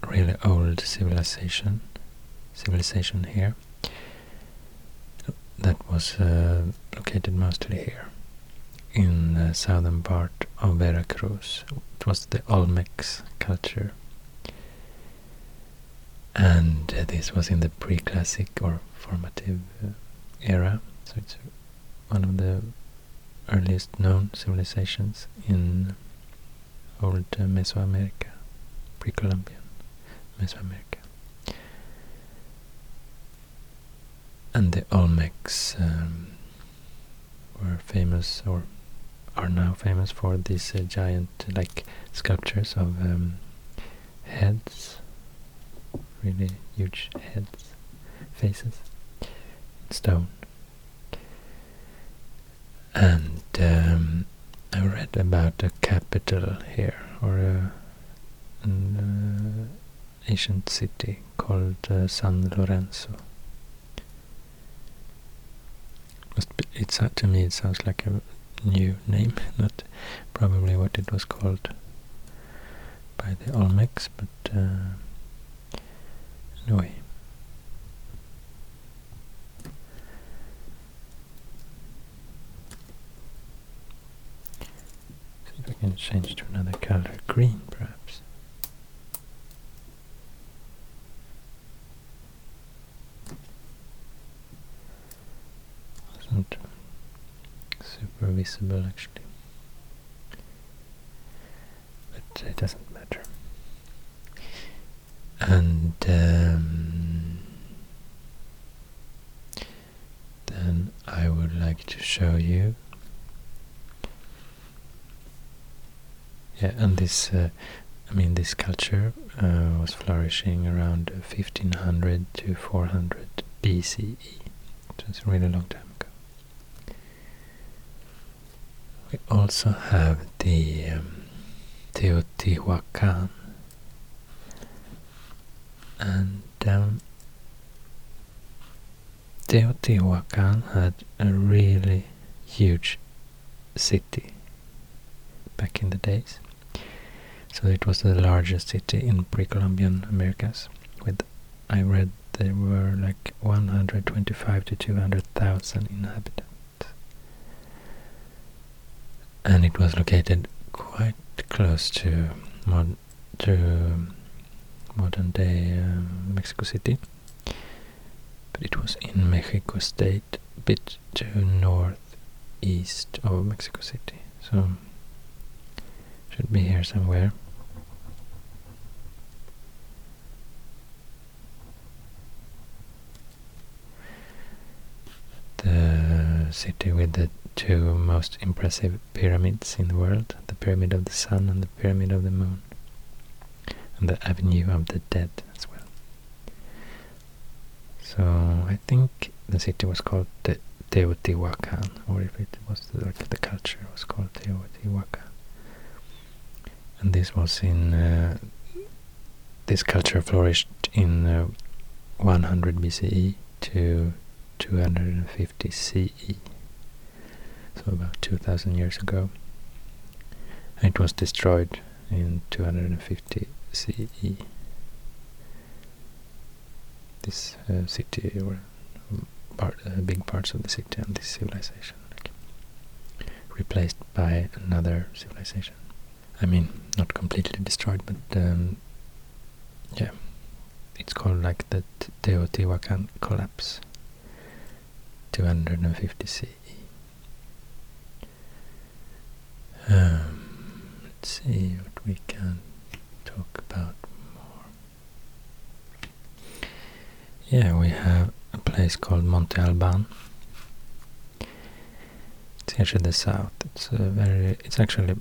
really old civilization, civilization here. That was uh, located mostly here, in the southern part of Veracruz. It was the Olmecs culture. And uh, this was in the pre-classic or formative uh, era, so it's one of the earliest known civilizations in old uh, Mesoamerica, pre-Columbian Mesoamerica. And the Olmecs um, were famous, or are now famous for these uh, giant, like sculptures of um, heads, really huge heads, faces, stone. And um, I read about a capital here, or a, an uh, ancient city called uh, San Lorenzo. It's to me it sounds like a new name, not probably what it was called by the Olmecs, but uh, anyway. See if I can change to another color, green perhaps. Wasn't super visible actually, but it doesn't matter. And um, then I would like to show you. Yeah, and this, uh, I mean, this culture uh, was flourishing around 1500 to 400 BCE. So it's a really long time ago. We also have the um, Teotihuacan and um, Teotihuacan had a really huge city back in the days. So it was the largest city in pre-Columbian Americas. With I read there were like 125 to 200,000 inhabitants, and it was located quite close to mod to modern day um, Mexico City. But it was in Mexico State, a bit to northeast of Mexico City. So should be here somewhere. The city with the two most impressive pyramids in the world, the Pyramid of the Sun and the Pyramid of the Moon, and the Avenue of the Dead as well. So I think the city was called the Teotihuacan, or if it was the, like the culture was called Teotihuacan. And this was in uh, this culture flourished in uh, 100 BCE to 250 CE, so about 2000 years ago. It was destroyed in 250 CE. This uh, city, or part, uh, big parts of the city and this civilization, like, replaced by another civilization. I mean, not completely destroyed, but um, yeah, it's called like the Teotihuacan collapse, 250 CE. Um, let's see what we can talk about more. Yeah, we have a place called Monte Alban. It's actually the south. It's a very. It's actually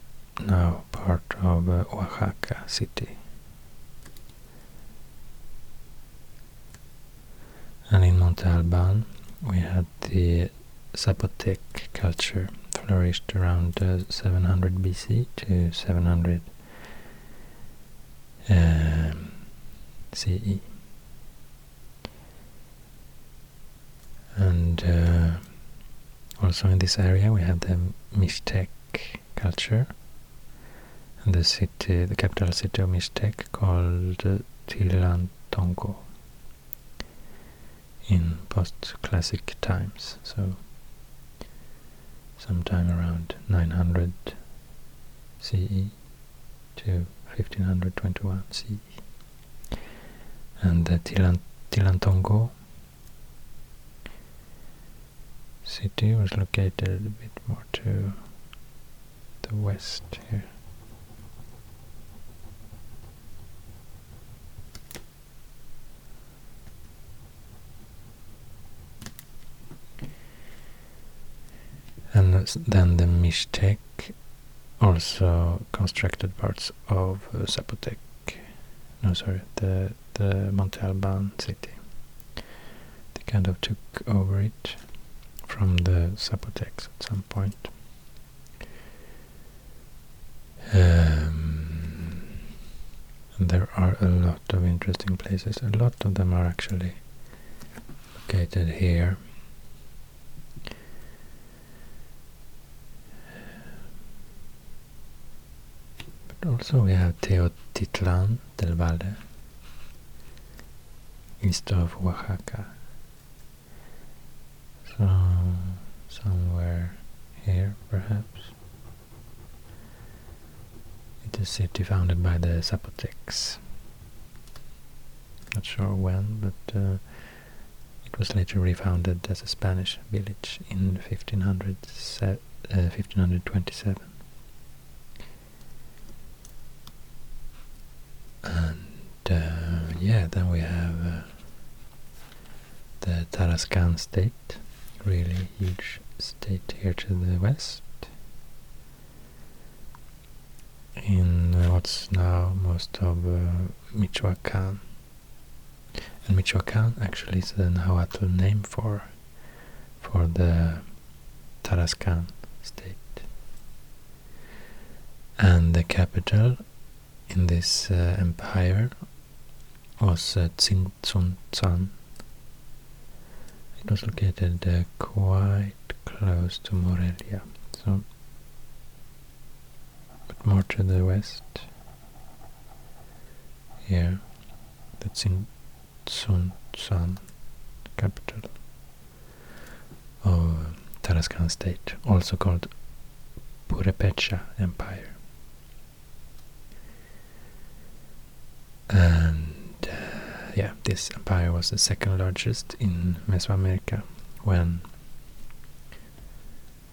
now part of uh, Oaxaca city. And in Monte Alban, we had the Zapotec culture flourished around uh, 700 BC to 700 um, CE. And uh, also in this area we have the Mixtec culture and the city, the capital city of Mixtec called uh, Tilantongo in post-classic times, so sometime around 900 CE to 1521 CE. And the Tilan Tilantongo city was located a bit more to the west here. And then the Mixtec also constructed parts of uh, Zapotec, no sorry, the, the Monte Alban city. They kind of took over it from the Zapotecs at some point. Um, there are a lot of interesting places. A lot of them are actually located here. Also we have Teotitlan del Valle, east of Oaxaca. So somewhere here perhaps. It is a city founded by the Zapotecs. Not sure when, but uh, it was later refounded as a Spanish village in 1500 uh, 1527. And uh, yeah, then we have uh, the Tarascan state, really huge state here to the west. In what's now most of uh, Michoacan. And Michoacan actually is the Nahuatl name for for the Tarascan state. And the capital in this uh, empire was uh, Tzintzuntzan. It was located uh, quite close to Morelia, so but more to the west. Here, the Tzintzuntzan capital of Tarascan state, also called Purepecha Empire. and yeah, this empire was the second largest in Mesoamerica when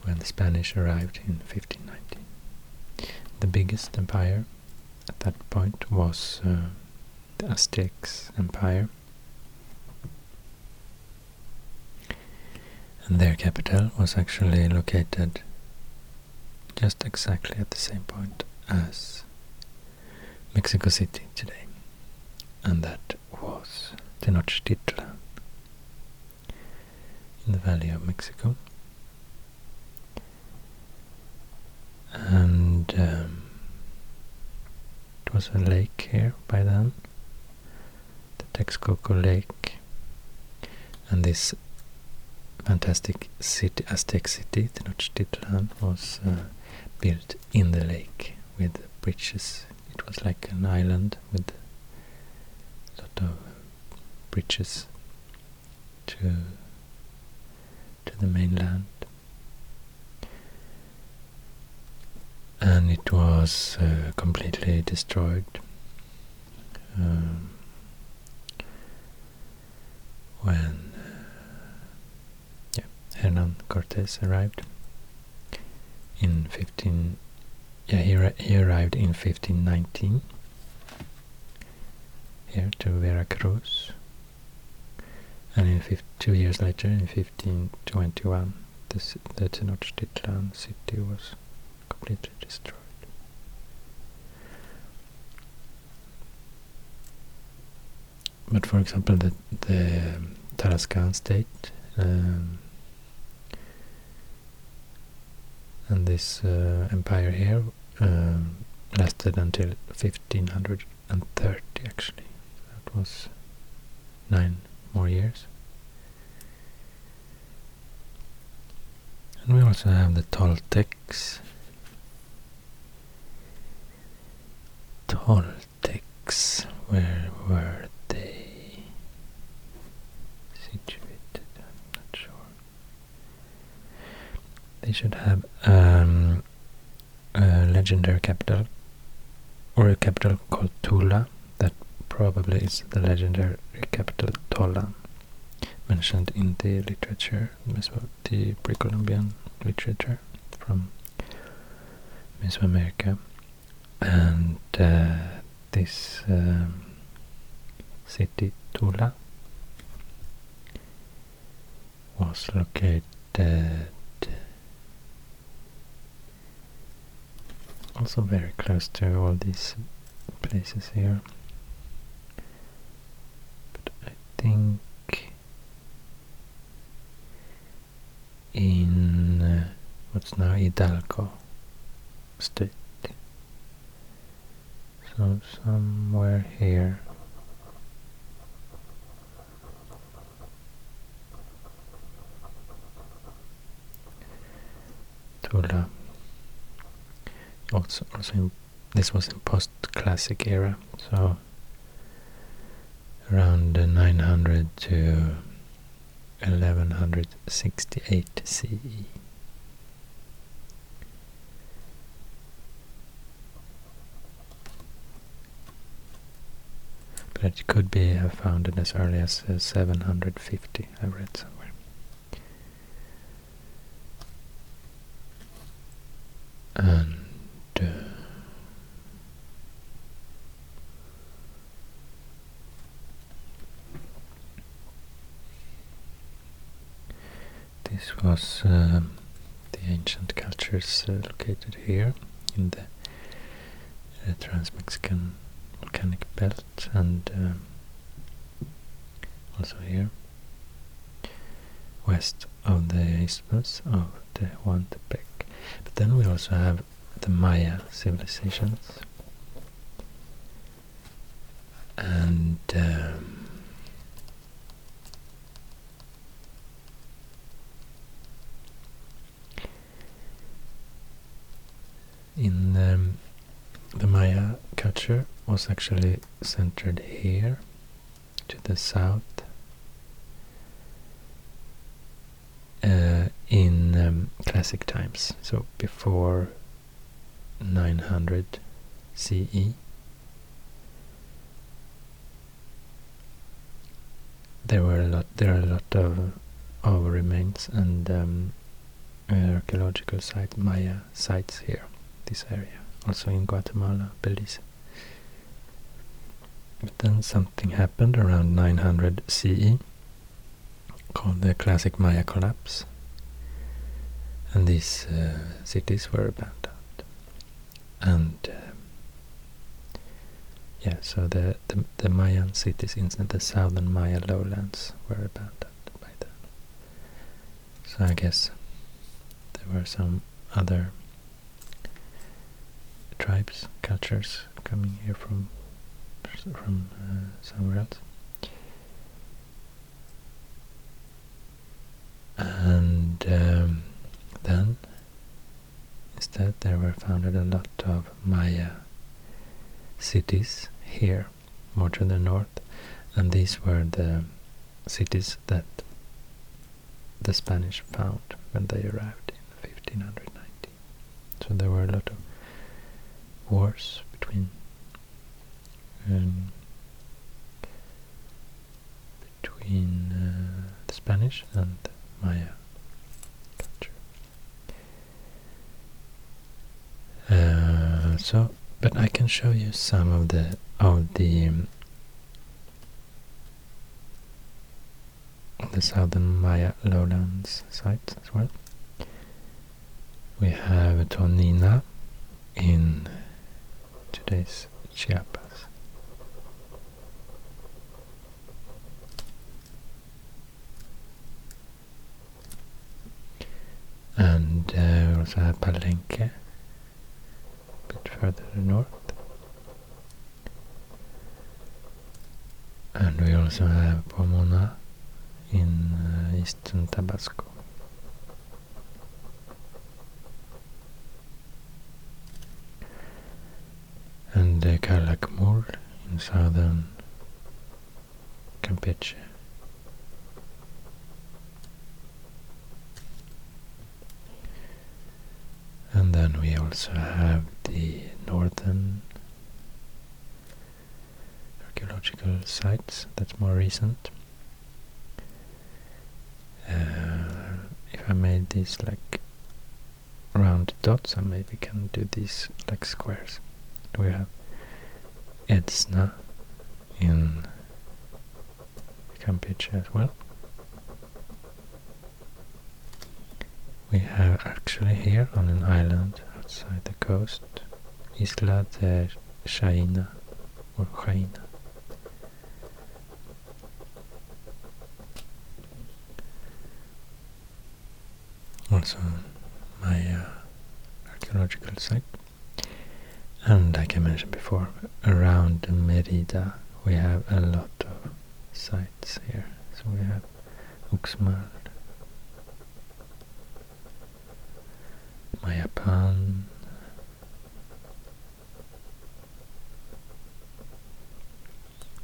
when the Spanish arrived in 1519. The biggest empire at that point was uh, the Aztecs Empire, and their capital was actually located just exactly at the same point as Mexico City today and that was Tenochtitlan in the Valley of Mexico. And um, it was a lake here by then, the Texcoco Lake, and this fantastic city, Aztec city, Tenochtitlan, was uh, built in the lake with bridges. It was like an island with lot of bridges to to the mainland. And it was uh, completely destroyed. Um, when uh, yeah, Hernan Cortes arrived in 15 yeah he, he arrived in 1519 here to Veracruz And in two years later, in 1521, the, the Tenochtitlan city was completely destroyed. But for example, the, the Tarascan state um, and this uh, empire here um, lasted until 1530 actually. Was nine more years. And we also have the Toltecs. Toltecs, where were they situated? I'm not sure. They should have um, a legendary capital, or a capital called Tula, probably is the legendary capital Tollan, mentioned in the literature, the pre-Columbian literature from Mesoamerica. And uh, this um, city, Tula, was located also very close to all these places here. But I think in uh, what's now Hidalgo state. So somewhere here. Tula. Also, also in, this was in post-classic era, so around 900 to 1168 CE. But it could be founded as early as uh, 750, I read somewhere. And uh, this was um, the ancient cultures uh, located here in the uh, Trans-Mexican volcanic belt and um, also here west of the isthmus of Tehuantepec. But then we also have the Maya civilizations and um, in um, the Maya culture was actually centered here to the south uh, in um, classic times, so before 900 CE. There were a lot. There are a lot of of remains and um, archaeological site Maya sites here, this area, also in Guatemala, Belize. But then something happened around 900 CE called the classic Maya collapse. And these uh, cities were abandoned. And uh, yeah so the, the, the Mayan cities in the southern Maya lowlands were abandoned by then so I guess there were some other tribes cultures coming here from from uh, somewhere else. And um, then instead there were founded a lot of Maya cities here more to the north. And these were the cities that the Spanish found when they arrived in 1590 so there were a lot of wars between um, between uh, the Spanish and Maya culture. Uh, so, but I can show you some of the of the um, the southern Maya lowlands sites as well. We have Tonina in today's Chiapas. And uh, we also have Palenque, a bit further north. And we also have Pomona in uh, eastern Tabasco. And uh, Calakmul in southern Campeche. And then we also have the northern archaeological sites that's more recent. Uh, if I made these like round dots, I maybe can do these like squares. We have Edzna in Campeche as well. We have actually here on an island outside the coast, Isla de Shaina or Jaina. Also my uh, archaeological site. And like I mentioned before, around Merida we have a lot of sites here. So we have Uxmal, Mayapan,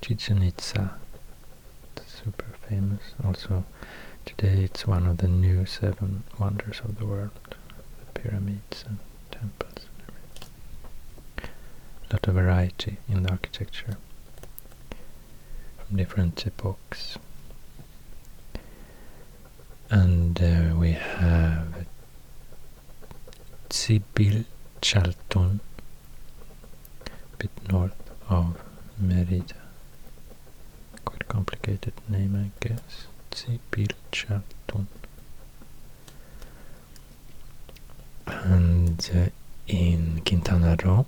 Chichen Itza, super famous. Also, today it's one of the new seven wonders of the world, the pyramids and. A lot of variety in the architecture from different epochs. And uh, we have Tsibil Chalton, a bit north of Merida. Quite complicated name, I guess. Tsibil Chalton. And uh, in Quintana Roo,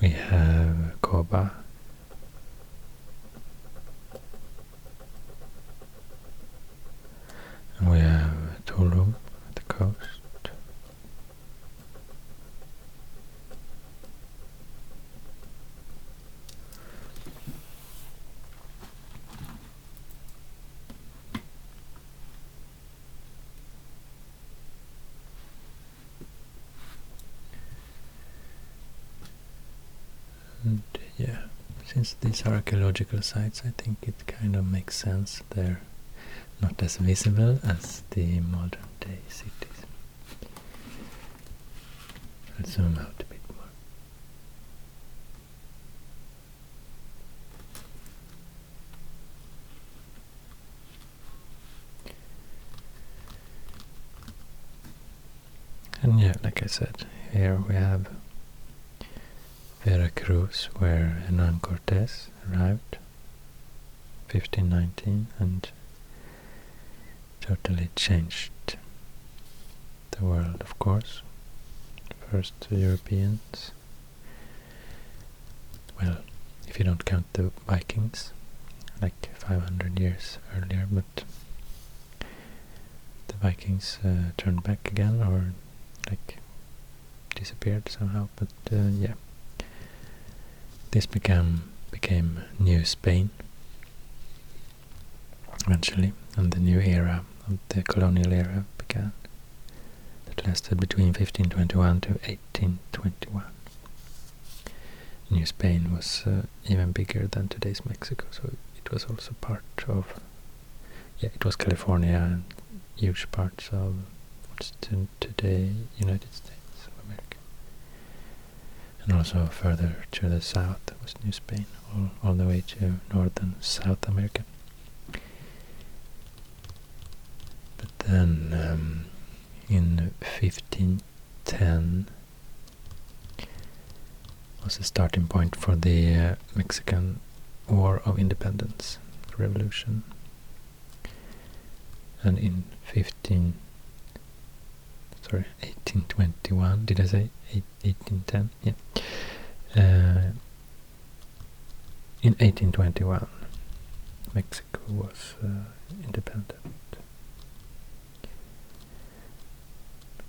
we have Coba. And we have Tulum at the coast. And yeah, since these are archaeological sites, I think it kind of makes sense. They're not as visible as the modern day cities. Let's zoom out a bit more. And yeah, like I said, here we have Where Hernan Cortes arrived, 1519, and totally changed the world, of course. First Europeans, well, if you don't count the Vikings, like 500 years earlier, but the Vikings uh, turned back again, or like disappeared somehow, but uh, yeah. This became became New Spain eventually, and the new era of the colonial era began. That lasted between 1521 to 1821. New Spain was uh, even bigger than today's Mexico, so it was also part of, yeah, it was California and huge parts of what's today United States. And also further to the south was New Spain, all, all the way to northern South America. But then um, in 1510 was the starting point for the uh, Mexican War of Independence, revolution. and in 15 sorry 1821 did I say 1810 yeah. Uh, in 1821 Mexico was uh, independent.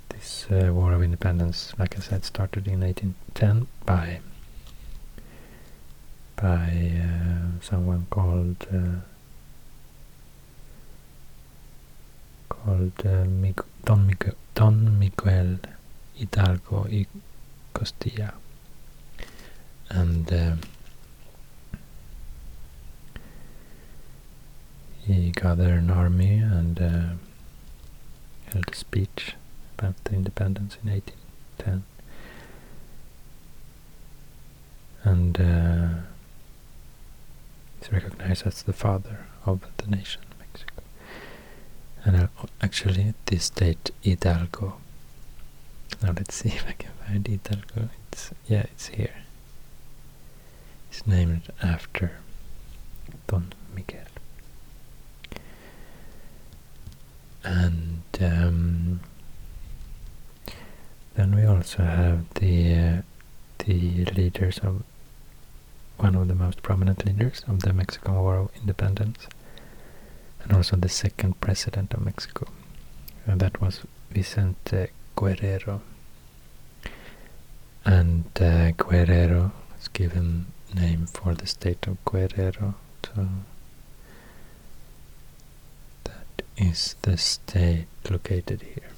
This uh, war of independence like I said started in 1810 by by uh, someone called uh, called uh, Don, Miguel, Don Miguel Hidalgo y Costilla. And uh, he gathered an army and uh, held a speech about the independence in 1810 and uh, recognized as the father of the nation and actually this state Hidalgo. Now let's see if I can find Hidalgo. It's yeah it's here. It's named after Don Miguel. And um, then we also have the uh, the leaders of one of the most prominent leaders of the Mexican War of Independence and also the second president of Mexico and that was Vicente Guerrero. And uh, Guerrero is given name for the state of Guerrero so that is the state located here.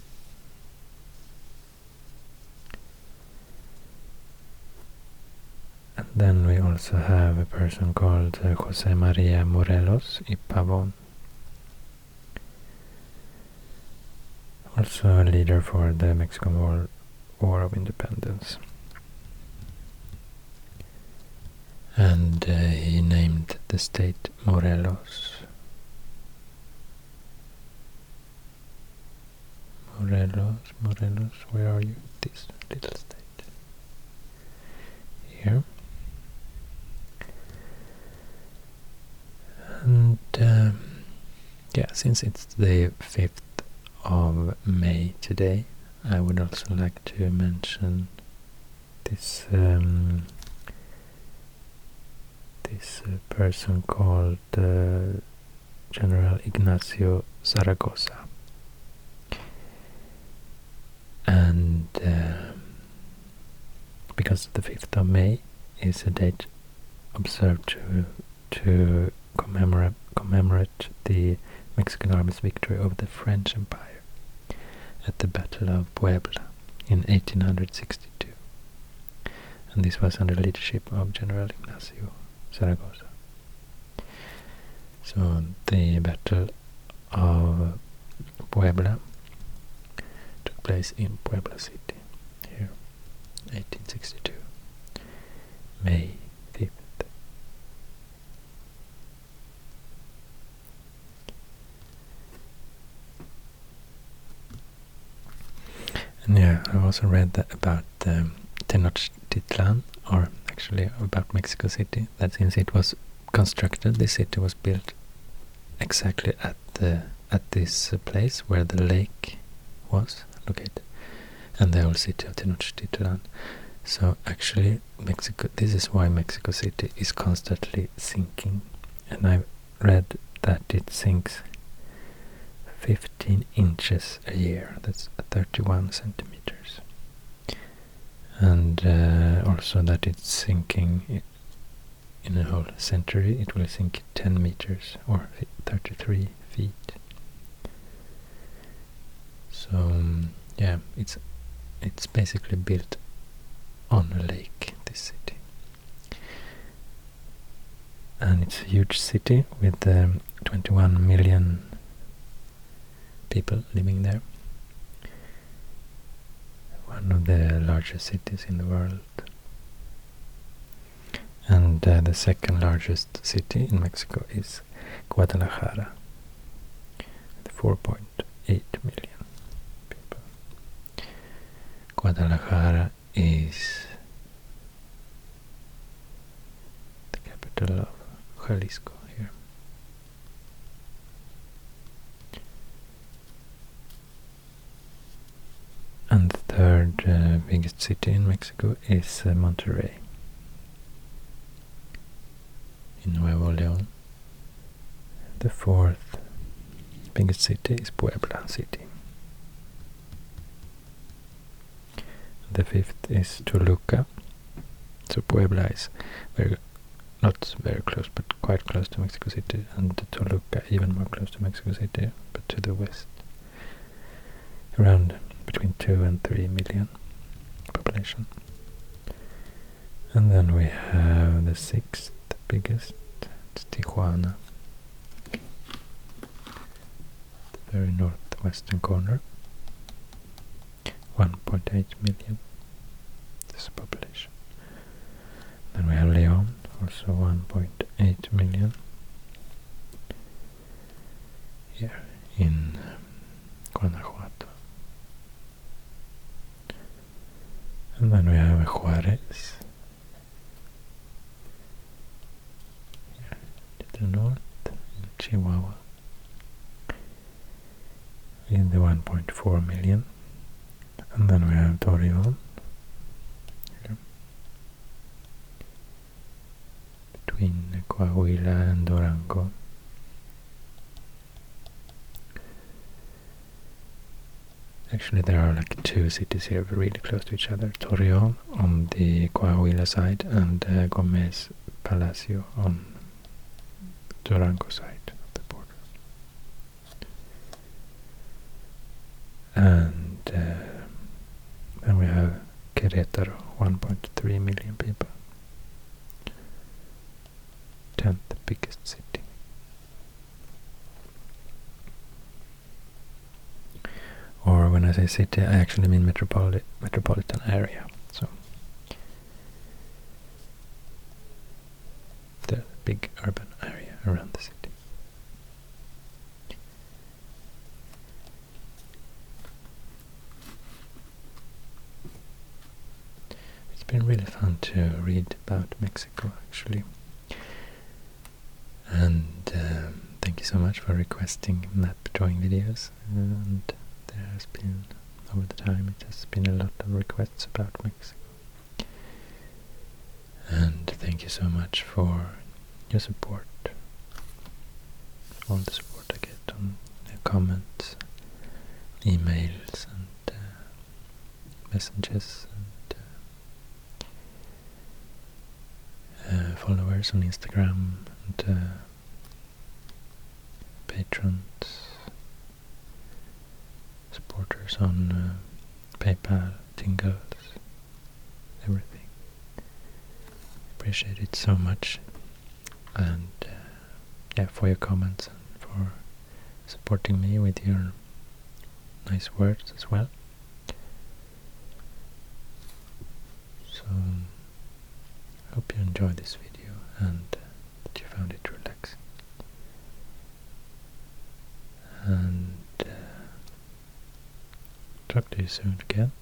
And then we also have a person called uh, Jose Maria Morelos y Pavon also a leader for the Mexican War, War of Independence and uh, he named the state Morelos. Morelos, Morelos, where are you? This little state. Here. And um, yeah, since it's the 5th of May today, I would also like to mention this um, this uh, person called uh, General Ignacio Zaragoza. And uh, because the 5th of May is a date observed to, to commemorate, commemorate the Mexican army's victory over the French Empire at the Battle of Puebla in 1862. And this was under the leadership of General Ignacio Zaragoza. So the Battle of Puebla took place in Puebla City here, 1862, May 5th. And yeah, I also read that about um, Tenochtitlan, or actually about Mexico City, that since it was constructed, the city was built exactly at the at this place where the lake was located, and the old city of Tenochtitlan. So actually, Mexico. This is why Mexico City is constantly sinking, and I read that it sinks 15 inches a year. That's 31 centimeters. And uh, also that it's sinking in a whole century it will sink 10 meters or 33 feet. So yeah it's it's basically built on a lake this city. And it's a huge city with um, 21 million people living there one of the largest cities in the world. And uh, the second largest city in Mexico is Guadalajara, with 4.8 million people. Guadalajara is the capital of Jalisco here. Biggest city in Mexico is uh, Monterrey in Nuevo León. The fourth biggest city is Puebla City. The fifth is Toluca. So Puebla is very not very close, but quite close to Mexico City, and Toluca even more close to Mexico City, but to the west. Around between 2 and 3 million population. And then we have the sixth biggest, it's Tijuana, the very northwestern corner. 1.8 million this population. Then we have Leon, also 1.8 million. Here in Guanajuato. And then we have Juarez. To the north, Chihuahua. In the 1.4 million. And then we have Torreon. Between Coahuila and Durango. Actually, there are like two cities here really close to each other. Torreon on the Coahuila side and uh, Gomez Palacio on Durango side of the border. And uh, then we have Querétaro, 1.3 million people. 10th biggest city. Or when I say city, I actually mean metropoli metropolitan area. So the big urban area around the city. It's been really fun to read about Mexico actually. And um, thank you so much for requesting map drawing videos. And there has been, over the time, it has been a lot of requests about Mexico. And thank you so much for your support, all the support I get on the comments, emails, and uh, messages, and uh, uh, followers on Instagram, and uh, patrons, supporters on uh, PayPal, Tingles, everything. Appreciate it so much, and uh, yeah, for your comments and for supporting me with your nice words as well. So, I hope you enjoyed this video and that you found it relaxing. And uh, talk to you soon again.